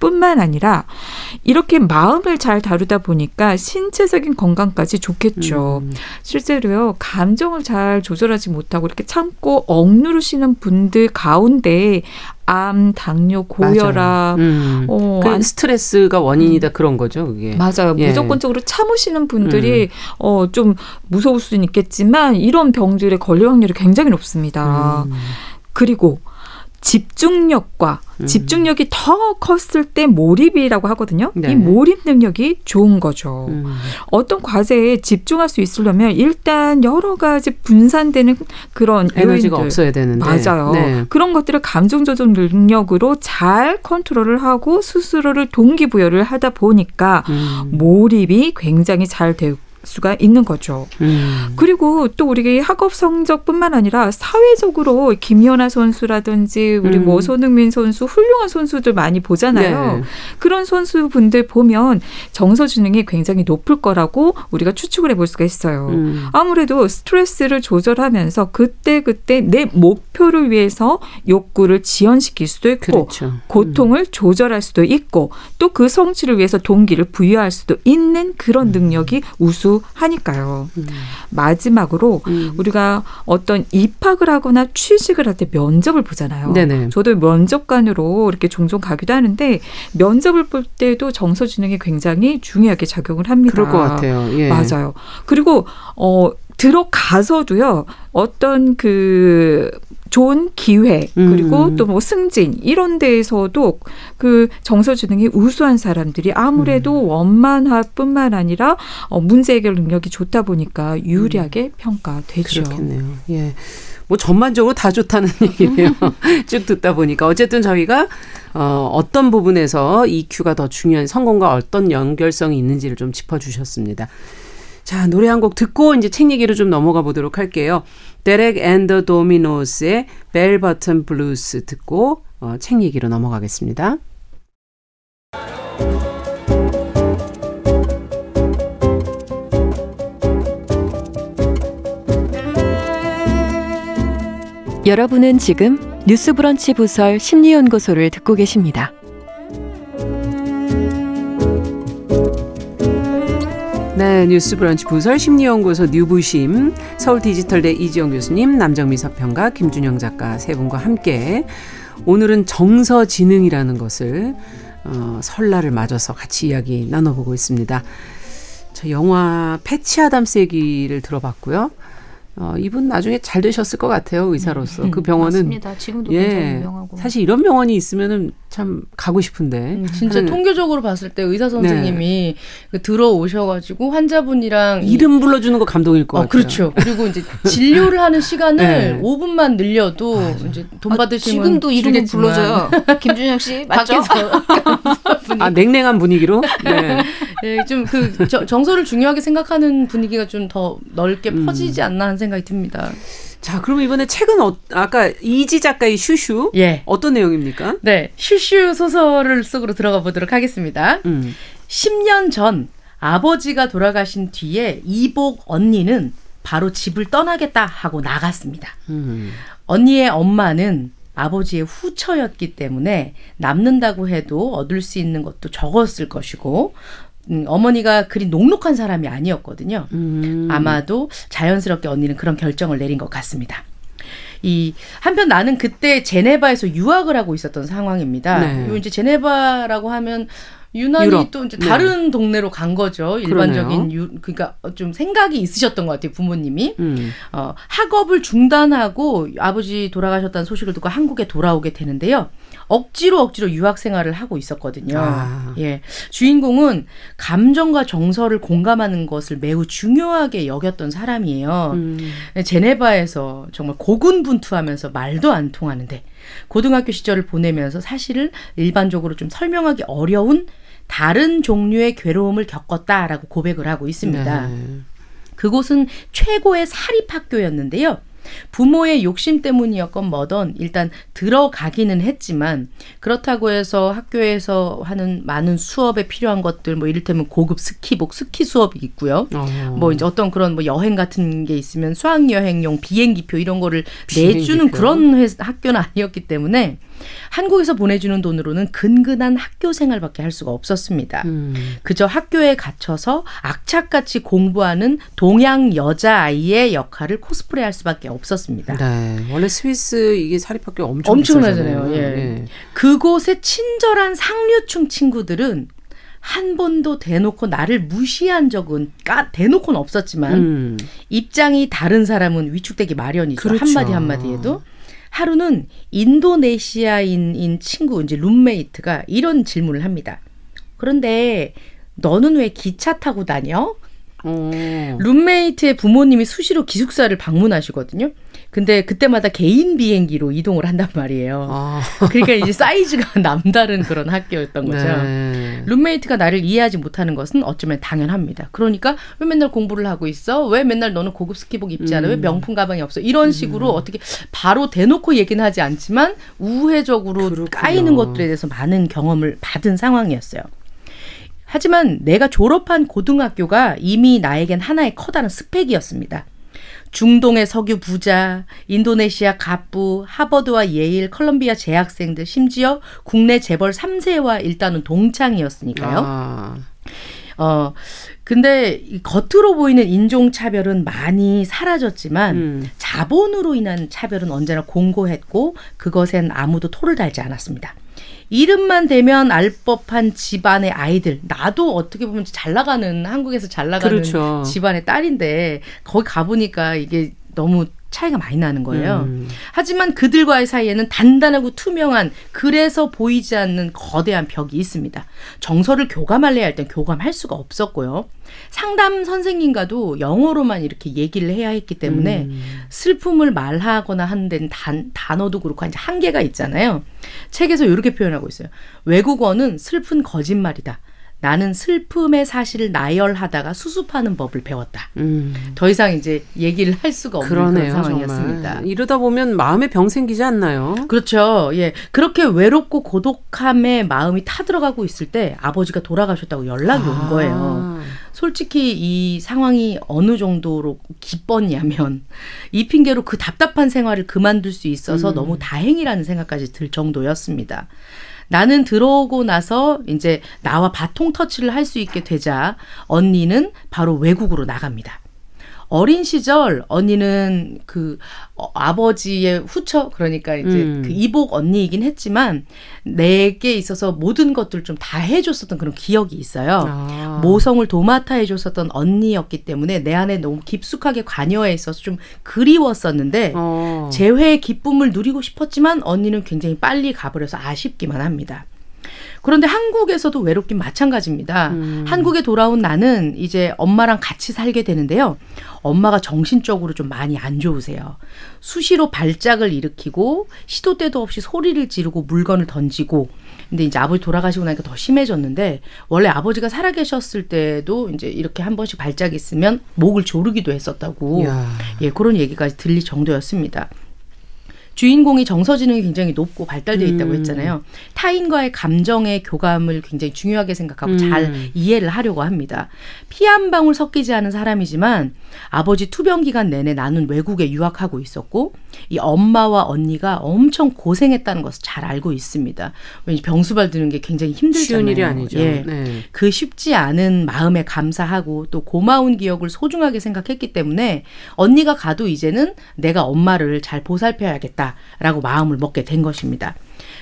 뿐만 아니라 이렇게 마음을 잘 다루다 보니까 신체적인 건강까지 좋겠죠. 음. 실제로요 감정을 잘 조절하지 못하고 이렇게 참고 억누르시는 분들 가운데 암, 당뇨, 고혈압. 음. 어, 그 안- 스트레스가 원인이다 그런 거죠, 그게. 맞아요. 예. 음. 무조건적으로 참으시는 분들이 어좀 무서울 수는 있겠지만 이런 병들에 걸릴 확률이 굉장히 높습니다. 음. 그리고 집중력과 음. 집중력이 더 컸을 때 몰입이라고 하거든요. 네. 이 몰입 능력이 좋은 거죠. 음. 어떤 과제에 집중할 수 있으려면 일단 여러 가지 분산되는 그런 에너지가 요인들. 없어야 되는데. 맞아요. 네. 그런 것들을 감정 조절 능력으로 잘 컨트롤을 하고 스스로를 동기부여를 하다 보니까 음. 몰입이 굉장히 잘될 수가 있는 거죠. 음. 그리고 또 우리 학업 성적뿐만 아니라 사회적으로 김연아 선수라든지 우리 음. 뭐 손흥민 선수 훌륭한 선수들 많이 보잖아요. 네. 그런 선수분들 보면 정서 지능이 굉장히 높을 거라고 우리가 추측을 해볼 수가 있어요. 음. 아무래도 스트레스를 조절하면서 그때 그때 내 목표를 위해서 욕구를 지연시킬 수도 있고 그렇죠. 고통을 조절할 수도 있고 또 그 성취를 위해서 동기를 부여할 수도 있는 그런 능력이 우수 하니까요. 음. 마지막으로 음. 우리가 어떤 입학을 하거나 취직을 할 때 면접을 보잖아요. 네네. 저도 면접관으로 이렇게 종종 가기도 하는데 면접을 볼 때도 정서 지능이 굉장히 중요하게 작용을 합니다. 그럴 것 같아요. 예. 맞아요. 그리고 어 들어가서도요. 어떤 그 좋은 기회 그리고 음. 또뭐 승진 이런 데에서도 그 정서 지능이 우수한 사람들이 아무래도 음. 원만할뿐만 아니라 어 문제 해결 능력이 좋다 보니까 유리하게 평가되죠. 음. 그렇겠네요. 예. 뭐 전반적으로 다 좋다는 얘기네요. 쭉 듣다 보니까 어쨌든 저희가 어, 어떤 부분에서 EQ가 더 중요한 성공과 어떤 연결성이 있는지를 좀 짚어주셨습니다. 자 노래 한 곡 듣고 이제 책 얘기로 좀 넘어가 보도록 할게요. Derek and the Dominos의 Bell Bottom Blues 듣고 어, 책 얘기로 넘어가겠습니다. 여러분은 지금 뉴스브런치 부설 심리연구소를 듣고 계십니다. 네, 뉴스 브런치 부설 심리연구소 뉴부심 서울 디지털대 이지영 교수님, 남정미 서평가, 김준영 작가 세 분과 함께 오늘은 정서지능이라는 것을 어, 설날을 맞아서 같이 이야기 나눠보고 있습니다. 저 영화 패치 아담스 얘기를 들어봤고요. 어, 이분 나중에 잘 되셨을 것 같아요 의사로서 그 병원은 맞습니다. 지금도 굉장히 예 유명하고. 사실 이런 병원이 있으면은 참 가고 싶은데 음, 진짜 하는- 통계적으로 봤을 때 의사 선생님이 그 들어오셔가지고 환자분이랑 이- 이름 불러주는 거 감동일 것 어, 같아요. 그렇죠. 그리고 이제 진료를 하는 시간을 네. 5분만 늘려도 이제 돈 아, 받으시면 지금도 이름을 주겠지만 불러줘요. 김준영 씨 맞죠? 밖에서 아 냉랭한 분위기로. 네. 예, 좀그 정서를 중요하게 생각하는 분위기가 좀 더 넓게 음. 퍼지지 않나 하는 생각이 듭니다. 자, 그러면 이번에 책은 어, 아까 이지 작가의 슈슈 예. 어떤 내용입니까? 네, 슈슈 소설을 속으로 들어가 보도록 하겠습니다. 음. 10년 전 아버지가 돌아가신 뒤에 이복 언니는 바로 집을 떠나겠다 하고 나갔습니다. 음. 언니의 엄마는 아버지의 후처였기 때문에 남는다고 해도 얻을 수 있는 것도 적었을 것이고 음, 어머니가 그리 녹록한 사람이 아니었거든요. 음. 아마도 자연스럽게 언니는 그런 결정을 내린 것 같습니다. 이 한편 나는 그때 제네바에서 유학을 하고 있었던 상황입니다. 네. 요 이제 제네바라고 하면 유난히 유럽. 또 이제 네. 다른 동네로 간 거죠. 일반적인. 유, 그러니까 좀 생각이 있으셨던 것 같아요 부모님이. 음. 어, 학업을 중단하고 아버지 돌아가셨다는 소식을 듣고 한국에 돌아오게 되는데요. 억지로 억지로 유학 생활을 하고 있었거든요. 아. 예. 주인공은 감정과 정서를 공감하는 것을 매우 중요하게 여겼던 사람이에요. 음. 제네바에서 정말 고군분투하면서 말도 안 통하는데 고등학교 시절을 보내면서 사실을 일반적으로 좀 설명하기 어려운 다른 종류의 괴로움을 겪었다라고 고백을 하고 있습니다. 네. 그곳은 최고의 사립학교였는데요. 부모의 욕심 때문이었건 뭐던 일단 들어가기는 했지만 그렇다고 해서 학교에서 하는 많은 수업에 필요한 것들 뭐 이를테면 고급 스키복 스키 수업이 있고요. 어. 뭐 이제 어떤 그런 뭐 여행 같은 게 있으면 수학 여행용 비행기표 이런 거를 내주는 비행기표. 그런 회, 학교는 아니었기 때문에 한국에서 보내주는 돈으로는 근근한 학교 생활밖에 할 수가 없었습니다. 음. 그저 학교에 갇혀서 악착같이 공부하는 동양 여자 아이의 역할을 코스프레할 수밖에 없었습니다. 네. 원래 스위스 이게 사립학교 엄청 엄청나잖아요. 비싸잖아요. 예. 그곳의 친절한 상류층 친구들은 한 번도 대놓고 나를 무시한 적은 까 대놓고는 없었지만 음. 입장이 다른 사람은 위축되기 마련이죠. 그렇죠. 한마디 한마디에도. 하루는 인도네시아인인 친구, 이제 룸메이트가 이런 질문을 합니다. 그런데 너는 왜 기차 타고 다녀? 어. 룸메이트의 부모님이 수시로 기숙사를 방문하시거든요. 근데 그때마다 개인 비행기로 이동을 한단 말이에요. 아. 그러니까 이제 사이즈가 남다른 그런 학교였던 거죠. 네. 룸메이트가 나를 이해하지 못하는 것은 어쩌면 당연합니다. 그러니까 왜 맨날 공부를 하고 있어? 왜 맨날 너는 고급 스키복 입지 않아? 왜 음. 명품 가방이 없어? 이런 식으로 어떻게 바로 대놓고 얘기는 하지 않지만 우회적으로 그렇군요. 까이는 것들에 대해서 많은 경험을 받은 상황이었어요. 하지만 내가 졸업한 고등학교가 이미 나에겐 하나의 커다란 스펙이었습니다. 중동의 석유 부자, 인도네시아 갑부, 하버드와 예일, 컬럼비아 재학생들, 심지어 국내 재벌 3세와 일단은 동창이었으니까요. 아. 어, 근데 이 겉으로 보이는 인종차별은 많이 사라졌지만 음. 자본으로 인한 차별은 언제나 공고했고 그것엔 아무도 토를 달지 않았습니다. 이름만 대면 알 법한 집안의 아이들 나도 어떻게 보면 잘 나가는 한국에서 잘 나가는 그렇죠. 집안의 딸인데 거기 가보니까 이게 너무 차이가 많이 나는 거예요. 음. 하지만 그들과의 사이에는 단단하고 투명한 그래서 보이지 않는 거대한 벽이 있습니다. 정서를 교감할래야 할땐 교감할 수가 없었고요. 상담 선생님과도 영어로만 이렇게 얘기를 해야 했기 때문에 음. 슬픔을 말하거나 하는 데는 단, 단어도 그렇고 이제 한계가 있잖아요. 책에서 이렇게 표현하고 있어요. 외국어는 슬픈 거짓말이다. 나는 슬픔의 사실을 나열하다가 수습하는 법을 배웠다. 음. 더 이상 이제 얘기를 할 수가 없는 그러네요, 그런 상황이었습니다. 정말. 이러다 보면 마음에 병 생기지 않나요? 그렇죠. 예. 그렇게 외롭고 고독함에 마음이 타들어가고 있을 때 아버지가 돌아가셨다고 연락이 온 거예요. 아. 솔직히 이 상황이 어느 정도로 기뻤냐면 이 핑계로 그 답답한 생활을 그만둘 수 있어서 음. 너무 다행이라는 생각까지 들 정도였습니다. 나는 들어오고 나서 이제 나와 바통 터치를 할 수 있게 되자 언니는 바로 외국으로 나갑니다. 어린 시절 언니는 그 어, 아버지의 후처 그러니까 이제 음. 그 이복 언니이긴 했지만 내게 있어서 모든 것들을 좀다 해줬었던 그런 기억이 있어요. 아. 모성을 도맡아 해줬었던 언니였기 때문에 내 안에 너무 깊숙하게 관여해 있어서 좀 그리웠었는데 어. 재회의 기쁨을 누리고 싶었지만 언니는 굉장히 빨리 가버려서 아쉽기만 합니다. 그런데 한국에서도 외롭긴 마찬가지입니다. 음. 한국에 돌아온 나는 이제 엄마랑 같이 살게 되는데요. 엄마가 정신적으로 좀 많이 안 좋으세요. 수시로 발작을 일으키고 시도 때도 없이 소리를 지르고 물건을 던지고 근데 이제 아버지 돌아가시고 나니까 더 심해졌는데 원래 아버지가 살아계셨을 때도 이제 이렇게 한 번씩 발작이 있으면 목을 조르기도 했었다고 이야. 예, 그런 얘기까지 들릴 정도였습니다. 주인공이 정서 지능이 굉장히 높고 발달되어 있다고 음. 했잖아요. 타인과의 감정의 교감을 굉장히 중요하게 생각하고 음. 잘 이해를 하려고 합니다. 피 한 방울 섞이지 않은 사람이지만 아버지 투병 기간 내내 나는 외국에 유학하고 있었고 이 엄마와 언니가 엄청 고생했다는 것을 잘 알고 있습니다. 왜냐 병수발 드는 게 굉장히 힘들잖아요. 쉬운 일이 아니죠. 예. 네. 그 쉽지 않은 마음에 감사하고 또 고마운 기억을 소중하게 생각했기 때문에 언니가 가도 이제는 내가 엄마를 잘 보살펴야겠다 라고 마음을 먹게 된 것입니다.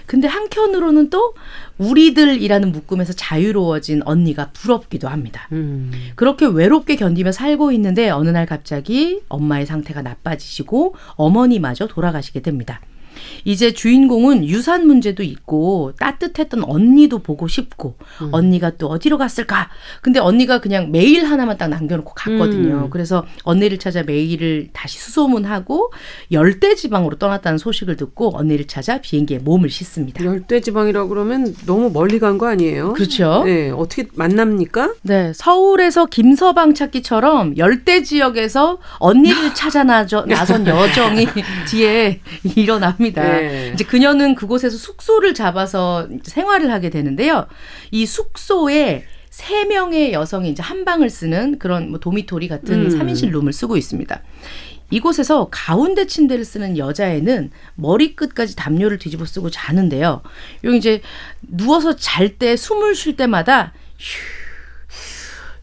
근데 한켠으로는 또 우리들이라는 묶음에서 자유로워진 언니가 부럽기도 합니다. 음. 그렇게 외롭게 견디며 살고 있는데 어느 날 갑자기 엄마의 상태가 나빠지시고 어머니마저 돌아가시게 됩니다. 이제 주인공은 유산 문제도 있고 따뜻했던 언니도 보고 싶고 음. 언니가 또 어디로 갔을까? 근데 언니가 그냥 메일 하나만 딱 남겨놓고 갔거든요. 음. 그래서 언니를 찾아 메일을 다시 수소문하고 열대 지방으로 떠났다는 소식을 듣고 언니를 찾아 비행기에 몸을 싣습니다. 열대 지방이라고 그러면 너무 멀리 간 거 아니에요? 그렇죠. 네, 어떻게 만납니까? 네, 서울에서 김서방 찾기처럼 열대 지역에서 언니를 찾아 나선 여정이 뒤에 일어납니다. 네. 이제 그녀는 그곳에서 숙소를 잡아서 생활을 하게 되는데요. 이 숙소에 세 명의 여성이 이제 한 방을 쓰는 그런 뭐 도미토리 같은 음. 삼인실 룸을 쓰고 있습니다. 이곳에서 가운데 침대를 쓰는 여자애는 머리끝까지 담요를 뒤집어 쓰고 자는데요. 여기 이제 누워서 잘 때 숨을 쉴 때마다 휴,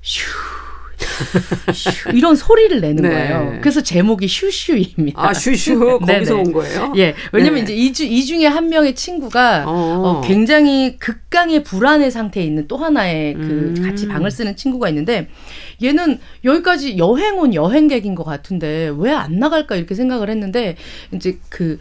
휴, 휴 이런 소리를 내는 네. 거예요. 그래서 제목이 슈슈입니다. 아, 슈슈 거기서. 온 거예요? 예, 왜냐면 네. 이제 이, 주, 이 중에 한 명의 친구가 어. 어, 굉장히 극강의 불안의 상태에 있는 또 하나의 그 음. 같이 방을 쓰는 친구가 있는데 얘는 여기까지 여행 온 여행객인 것 같은데 왜 안 나갈까 이렇게 생각을 했는데 이제 그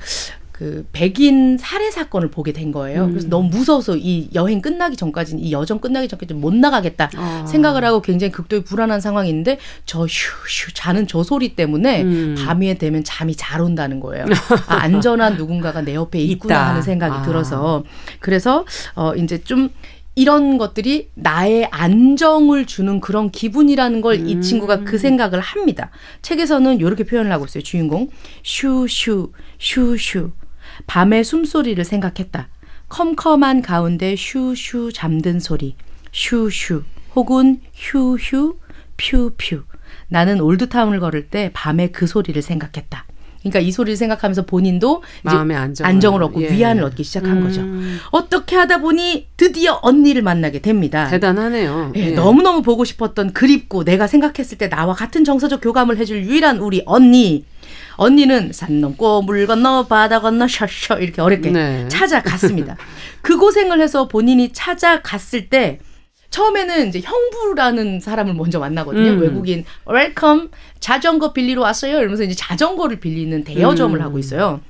그 백인 살해 사건을 보게 된 거예요. 음. 그래서 너무 무서워서 이 여행 끝나기 전까지는 이 여정 끝나기 전까지 못 나가겠다 아. 생각을 하고 굉장히 극도의 불안한 상황인데 저 휴휴 자는 저 소리 때문에 음. 밤이 되면 잠이 잘 온다는 거예요. 아, 안전한 누군가가 내 옆에 있구나 있다. 하는 생각이 아. 들어서 그래서 어 이제 좀 이런 것들이 나의 안정을 주는 그런 기분이라는 걸이 음. 친구가 그 생각을 합니다. 책에서는 이렇게 표현을 하고 있어요. 주인공 슈슈 슈슈 밤의 숨소리를 생각했다. 컴컴한 가운데 슈슈 잠든 소리 슈슈 혹은 휴휴 퓨퓨 나는 올드타운을 걸을 때 밤에 그 소리를 생각했다. 그러니까 이 소리를 생각하면서 본인도 마음의 안정을, 안정을 얻고 예. 위안을 얻기 시작한 거죠. 음. 어떻게 하다 보니 드디어 언니를 만나게 됩니다. 대단하네요. 예, 예. 너무너무 보고 싶었던 그립고 내가 생각했을 때 나와 같은 정서적 교감을 해줄 유일한 우리 언니. 언니는 산 넘고 물 건너 바다 건너 셔셔 이렇게 어렵게 네. 찾아갔습니다. 그 고생을 해서 본인이 찾아갔을 때 처음에는 이제 형부라는 사람을 먼저 만나거든요. 음. 외국인 Welcome 자전거 빌리러 왔어요. 이러면서 이제 자전거를 빌리는 대여점을 음. 하고 있어요.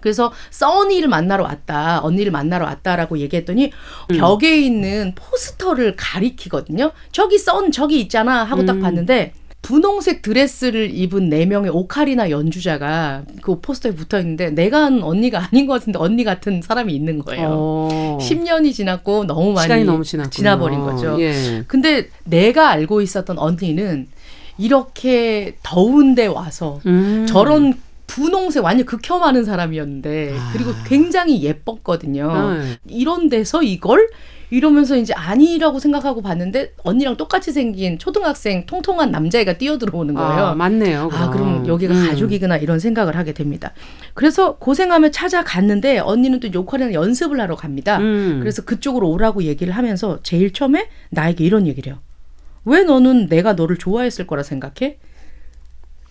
그래서 써니를 만나러 왔다, 언니를 만나러 왔다라고 얘기했더니 음. 벽에 있는 포스터를 가리키거든요. 저기 Sun 저기 있잖아 하고 딱 음. 봤는데 분홍색 드레스를 입은 네 명의 오카리나 연주자가 그 포스터에 붙어 있는데 내가 한 언니가 아닌 것 같은데 언니 같은 사람이 있는 거예요. 어. 10년이 지났고 너무 많이 시간이 너무. 지나버린 거죠. 예. 근데 내가 알고 있었던 언니는 이렇게 더운데 와서 음. 저런 분홍색 완전 극혐하는 사람이었는데 아. 그리고 굉장히 예뻤거든요. 네. 이런 데서 이걸 이러면서 이제 아니라고 생각하고 봤는데 언니랑 똑같이 생긴 초등학생 통통한 남자애가 뛰어들어오는 거예요. 아, 맞네요. 아, 그럼 여기가 음. 가족이구나 이런 생각을 하게 됩니다. 그래서 고생하며 찾아갔는데 언니는 또 요카리나 연습을 하러 갑니다. 음. 그래서 그쪽으로 오라고 얘기를 하면서 제일 처음에 나에게 이런 얘기를 해요. 왜 너는 내가 너를 좋아했을 거라 생각해?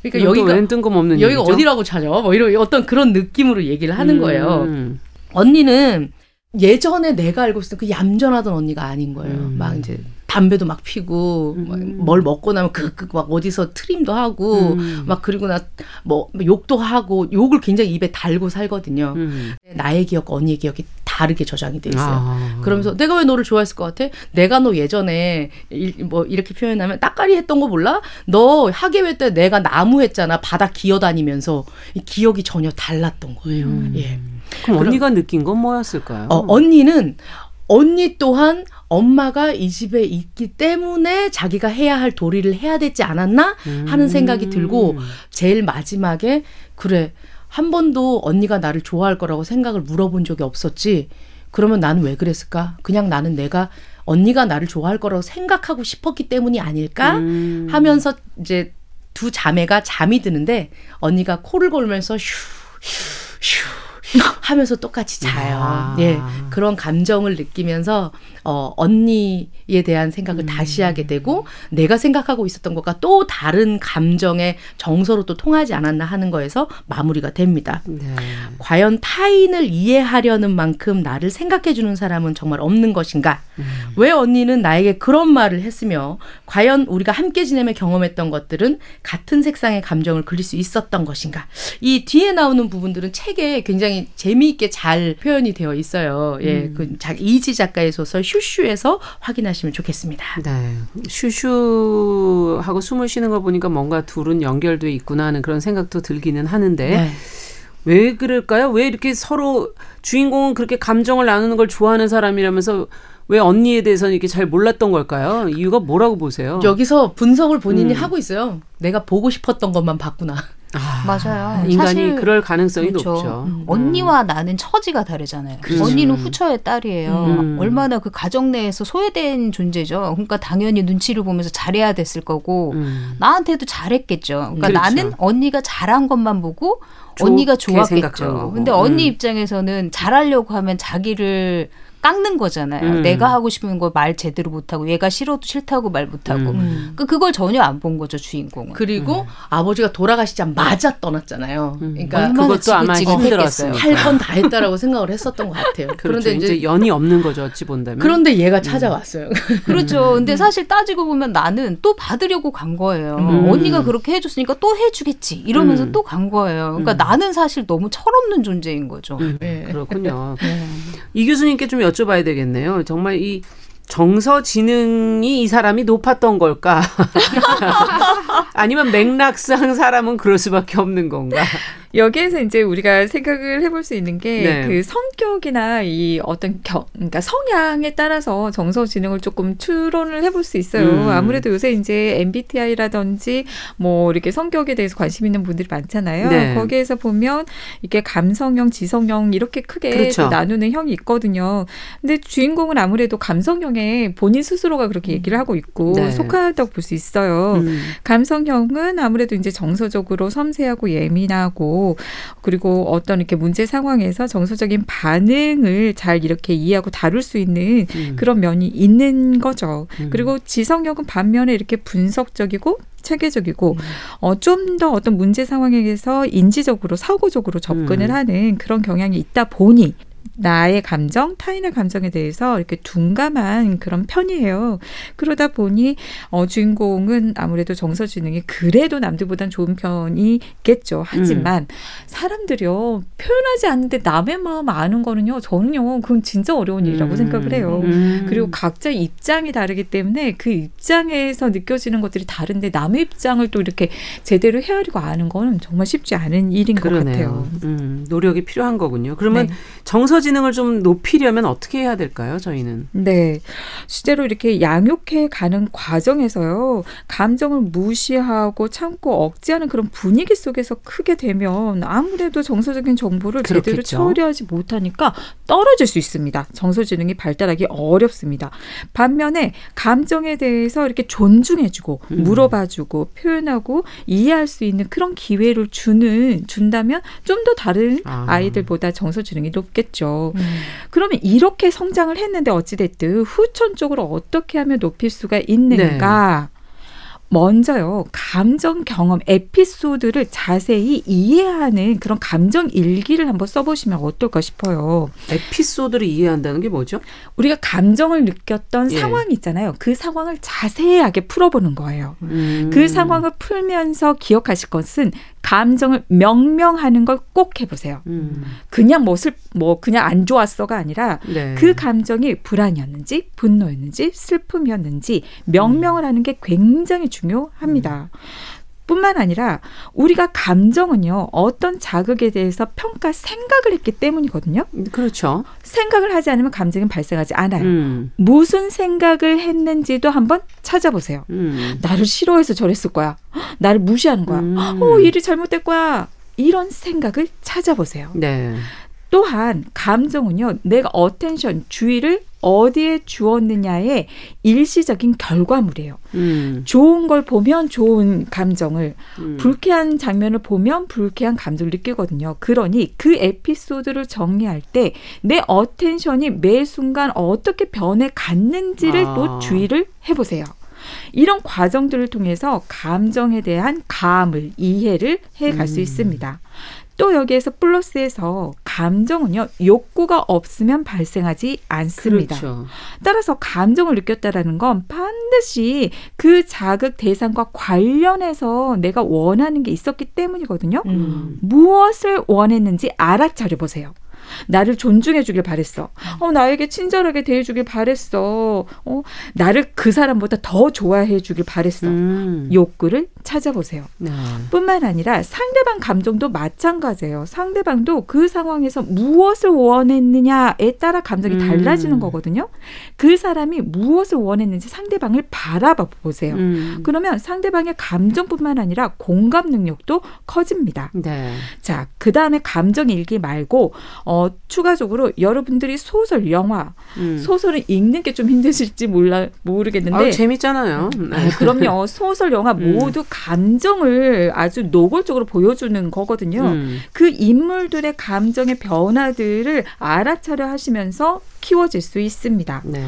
그러니까 여기가 뜬금없는 여기가 얘기죠? 어디라고 찾아? 뭐 이런 어떤 그런 느낌으로 얘기를 하는 거예요. 음. 언니는 예전에 내가 알고 있었던 그 얌전하던 언니가 아닌 거예요. 음. 막 이제 담배도 막 피고 막뭘 먹고 나면 그막 어디서 트림도 하고 음. 막 그리고 나 뭐 욕도 하고 욕을 굉장히 입에 달고 살거든요. 음. 나의 기억과 언니의 기억이 다르게 저장이 돼 있어요. 아. 그러면서 내가 왜 너를 좋아했을 것 같아? 내가 너 예전에 일- 뭐 이렇게 표현하면 따까리 했던 거 몰라? 너 학예회 때 내가 나무 했잖아. 바다 기어다니면서 이 기억이 전혀 달랐던 거예요. 음. 예. 그럼 언니가 느낀 건 뭐였을까요? 어, 언니는 언니 또한 엄마가 이 집에 있기 때문에 자기가 해야 할 도리를 해야 되지 않았나 하는 생각이 들고 제일 마지막에 그래 한 번도 언니가 나를 좋아할 거라고 생각을 물어본 적이 없었지. 그러면 나는 왜 그랬을까? 그냥 나는 내가 언니가 나를 좋아할 거라고 생각하고 싶었기 때문이 아닐까? 음. 하면서 이제 두 자매가 잠이 드는데 언니가 코를 골면서 휴, 휴, 휴 하면서 똑같이 자요. 아. 예. 그런 감정을 느끼면서 어 언니에 대한 생각을 음. 다시 하게 되고 내가 생각하고 있었던 것과 또 다른 감정의 정서로 또 통하지 않았나 하는 거에서 마무리가 됩니다. 네. 과연 타인을 이해하려는 만큼 나를 생각해 주는 사람은 정말 없는 것인가? 왜 언니는 나에게 그런 말을 했으며 과연 우리가 함께 지내며 경험했던 것들은 같은 색상의 감정을 그릴 수 있었던 것인가? 이 뒤에 나오는 부분들은 책에 굉장히 재미있게 잘 표현이 되어 있어요. 예, 그 자- 이지 작가의 소설 슈슈에서 확인하시면 좋겠습니다. 네. 슈슈하고 숨을 쉬는 걸 보니까 뭔가 둘은 연결돼 있구나 하는 그런 생각도 들기는 하는데 네. 왜 그럴까요? 왜 이렇게 서로 주인공은 그렇게 감정을 나누는 걸 좋아하는 사람이라면서 왜 언니에 대해서는 이렇게 잘 몰랐던 걸까요? 이유가 뭐라고 보세요? 여기서 분석을 본인이 음. 하고 있어요. 내가 보고 싶었던 것만 봤구나. 아, 맞아요. 인간이 그럴 가능성이 그렇죠. 높죠. 음. 언니와 나는 처지가 다르잖아요. 그렇죠. 언니는 후처의 딸이에요. 음. 얼마나 그 가정 내에서 소외된 존재죠. 그러니까 당연히 눈치를 보면서 잘해야 됐을 거고 음. 나한테도 잘했겠죠. 그러니까 그렇죠. 나는 언니가 잘한 것만 보고 언니가 좋았겠죠. 근데 언니 음. 입장에서는 잘하려고 하면 자기를 깎는 거잖아요. 음. 내가 하고 싶은 거 말 제대로 못하고 얘가 싫어도 싫다고 말 못하고 음. 그 그걸 전혀 안 본 거죠 주인공은. 그리고 아버지가 돌아가시자마자 떠났잖아요. 음. 그러니까 그것도 아마. 힘들었어요. 할 건 다 했다라고 생각을 했었던 것 같아요. 그렇죠. 그런데 이제 연이 없는 거죠. 어찌 본다면. 그런데 얘가 찾아왔어요. 그렇죠. 근데 사실 따지고 보면 나는 또 받으려고 간 거예요. 음. 언니가 그렇게 해줬으니까 또 해주겠지. 이러면서 음. 또간 거예요. 그러니까 음. 나는 사실 너무 철없는 존재인 거죠. 음, 네. 그렇군요. 이 교수님께 좀 여 쭤봐야 되겠네요. 정말 이 정서 지능이 이 사람이 높았던 걸까? 아니면 맥락상 사람은 그럴 수밖에 없는 건가? 여기에서 이제 우리가 생각을 해볼 수 있는 게 네. 그 성격이나 이 어떤 겨, 그러니까 성향에 따라서 정서 지능을 조금 추론을 해볼 수 있어요. 음. 아무래도 요새 이제 MBTI라든지 뭐 이렇게 성격에 대해서 관심 있는 분들이 많잖아요. 네. 거기에서 보면 이게 감성형, 지성형 이렇게 크게 그렇죠. 또 나누는 형이 있거든요. 근데 주인공은 아무래도 감성형에 본인 스스로가 그렇게 얘기를 하고 있고 네. 속하다고 볼 수 있어요. 음. 감성형은 아무래도 이제 정서적으로 섬세하고 예민하고 그리고 어떤 이렇게 문제 상황에서 정서적인 반응을 잘 이렇게 이해하고 다룰 수 있는 음. 그런 면이 있는 거죠. 음. 그리고 지성형은 반면에 이렇게 분석적이고 체계적이고 음. 어, 좀 더 어떤 문제 상황에서 인지적으로 사고적으로 접근을 음. 하는 그런 경향이 있다 보니 나의 감정, 타인의 감정에 대해서 이렇게 둔감한 그런 편이에요. 그러다 보니 어, 주인공은 아무래도 정서 지능이 그래도 남들보단 좋은 편이겠죠. 하지만 사람들이요 표현하지 않는데 남의 마음 아는 거는요. 저는요 그건 진짜 어려운 일이라고 생각을 해요. 음. 그리고 각자 입장이 다르기 때문에 그 입장에서 느껴지는 것들이 다른데 남의 입장을 또 이렇게 제대로 헤아리고 아는 거는 정말 쉽지 않은 일인 것 그러네요. 같아요. 음, 노력이 필요한 거군요. 그러면 네. 정서 지능을 좀 높이려면 어떻게 해야 될까요? 저희는. 네. 실제로 이렇게 양육해 가는 과정에서요, 감정을 무시하고 참고 억제하는 그런 분위기 속에서 크게 되면 아무래도 정서적인 정보를 제대로 그렇겠죠. 처리하지 못하니까 떨어질 수 있습니다. 정서지능이 발달하기 어렵습니다. 반면에 감정에 대해서 이렇게 존중해주고 음. 물어봐주고 표현하고 이해할 수 있는 그런 기회를 주는 준다면 좀 더 다른 아. 아이들보다 정서지능이 높겠죠. 음. 그러면 이렇게 성장을 했는데 어찌됐든 후천적으로 어떻게 하면 높일 수가 있는가? 먼저요, 감정 경험, 에피소드를 자세히 이해하는 그런 감정 일기를 한번 써보시면 어떨까 싶어요. 에피소드를 이해한다는 게 뭐죠? 우리가 감정을 느꼈던 예. 상황이 있잖아요. 그 상황을 자세하게 풀어보는 거예요. 음. 그 상황을 풀면서 기억하실 것은 감정을 명명하는 걸 꼭 해보세요. 음. 그냥 뭐, 슬, 뭐, 그냥 안 좋았어가 아니라 네. 그 감정이 불안이었는지 분노였는지 슬픔이었는지 명명을 하는 게 굉장히 중요합니다. 뿐만 아니라 우리가 감정은요 어떤 자극에 대해서 평가 생각을 했기 때문이거든요. 그렇죠. 생각을 하지 않으면 감정은 발생하지 않아요. 음. 무슨 생각을 했는지도 한번 찾아보세요. 음. 나를 싫어해서 저랬을 거야. 헉, 나를 무시하는 거야. 음. 어 일이 잘못될 거야. 이런 생각을 찾아보세요. 네. 또한 감정은요, 내가 attention, 주의를 어디에 주었느냐의 일시적인 결과물이에요. 음. 좋은 걸 보면 좋은 감정을, 음. 불쾌한 장면을 보면 불쾌한 감정을 느끼거든요. 그러니 그 에피소드를 정리할 때 내 어텐션이 매 순간 어떻게 변해 갔는지를 아. 또 주의를 해보세요. 이런 과정들을 통해서 감정에 대한 감을 이해를 해갈수 음. 있습니다. 또 여기에서 플러스에서 감정은요 욕구가 없으면 발생하지 않습니다. 그렇죠. 따라서 감정을 느꼈다라는 건 반드시 그 자극 대상과 관련해서 내가 원하는 게 있었기 때문이거든요. 음. 무엇을 원했는지 알아차려 보세요. 나를 존중해 주길 바랬어. 어, 나에게 친절하게 대해 주길 바랬어. 어, 나를 그 사람보다 더 좋아해 주길 바랬어. 음. 욕구를 찾아보세요. 네. 뿐만 아니라 상대방 감정도 마찬가지예요. 상대방도 그 상황에서 무엇을 원했느냐에 따라 감정이 음. 달라지는 거거든요. 그 사람이 무엇을 원했는지 상대방을 바라봐 보세요. 음. 그러면 상대방의 감정뿐만 아니라 공감 능력도 커집니다. 네. 자, 그 다음에 감정 일기 말고, 어, 추가적으로 여러분들이 소설, 영화, 음. 소설을 읽는 게 좀 힘드실지 몰라, 모르겠는데. 아유, 재밌잖아요. 네. 아, 그럼요. 소설, 영화 음. 모두 감정을 아주 노골적으로 보여주는 거거든요. 음. 그 인물들의 감정의 변화들을 알아차려 하시면서 키워질 수 있습니다. 네.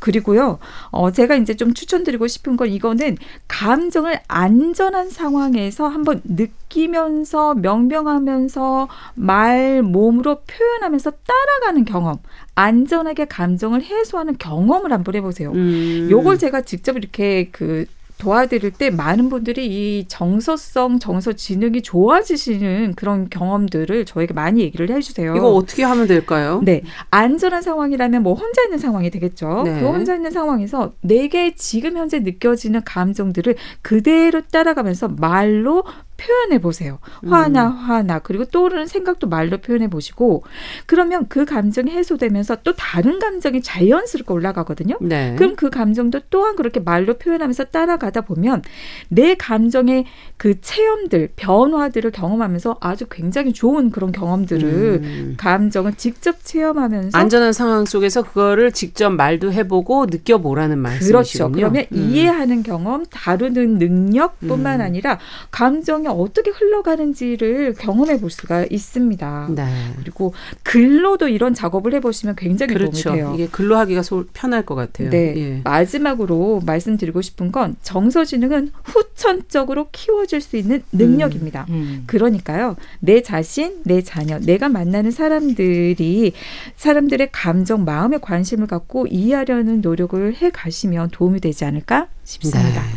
그리고요, 어, 제가 이제 좀 추천드리고 싶은 건 이거는 감정을 안전한 상황에서 한번 느끼면서 명명하면서 말, 몸으로 표현하면서 따라가는 경험, 안전하게 감정을 해소하는 경험을 한번 해보세요. 음. 요걸 제가 직접 이렇게 그 도와드릴 때 많은 분들이 이 정서성, 정서 지능이 좋아지시는 그런 경험들을 저에게 많이 얘기를 해주세요. 이거 어떻게 하면 될까요? 네, 안전한 상황이라면 뭐 혼자 있는 상황이 되겠죠. 네. 그 혼자 있는 상황에서 내게 지금 현재 느껴지는 감정들을 그대로 따라가면서 말로 표현해 보세요. 화나 화나 그리고 떠오르는 생각도 말로 표현해 보시고 그러면 그 감정이 해소되면서 또 다른 감정이 자연스럽게 올라가거든요. 네. 그럼 그 감정도 또한 그렇게 말로 표현하면서 따라가다 보면 내 감정의 그 체험들, 변화들을 경험하면서 아주 굉장히 좋은 그런 경험들을 음. 감정을 직접 체험하면서 안전한 상황 속에서 그거를 직접 말도 해보고 느껴보라는 그렇죠. 말씀이시군요. 그러면 음. 이해하는 경험, 다루는 능력뿐만 음. 아니라 감정이 어떻게 흘러가는지를 경험해 볼 수가 있습니다. 네. 그리고 글로도 이런 작업을 해보시면 굉장히 그렇죠. 도움이 돼요. 이게 글로 하기가 소, 편할 것 같아요. 네. 예. 마지막으로 말씀드리고 싶은 건 정서지능은 후천적으로 키워질 수 있는 능력입니다. 음. 그러니까요, 내 자신, 내 자녀, 내가 만나는 사람들이 사람들의 감정, 마음에 관심을 갖고 이해하려는 노력을 해 가시면 도움이 되지 않을까 싶습니다. 네.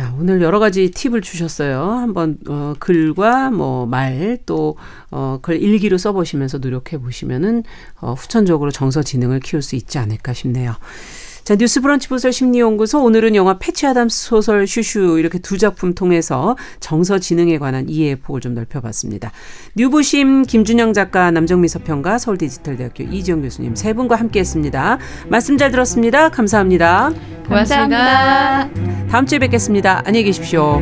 야, 오늘 여러 가지 팁을 주셨어요. 한번 어, 글과 뭐 말또 어, 글 일기로 써보시면서 노력해 보시면은 어, 후천적으로 정서 지능을 키울 수 있지 않을까 싶네요. 자, 뉴스 브런치 부설 심리연구소 오늘은 영화 패치 아담스 소설 슈슈 이렇게 두 작품 통해서 정서 지능에 관한 이해의 폭을 좀 넓혀봤습니다. 뉴부심 김준영 작가, 남정미 서평가, 서울디지털대학교 이지영 교수님 세 분과 함께했습니다. 말씀 잘 들었습니다. 감사합니다. 고맙습니다. 다음 주에 뵙겠습니다. 안녕히 계십시오.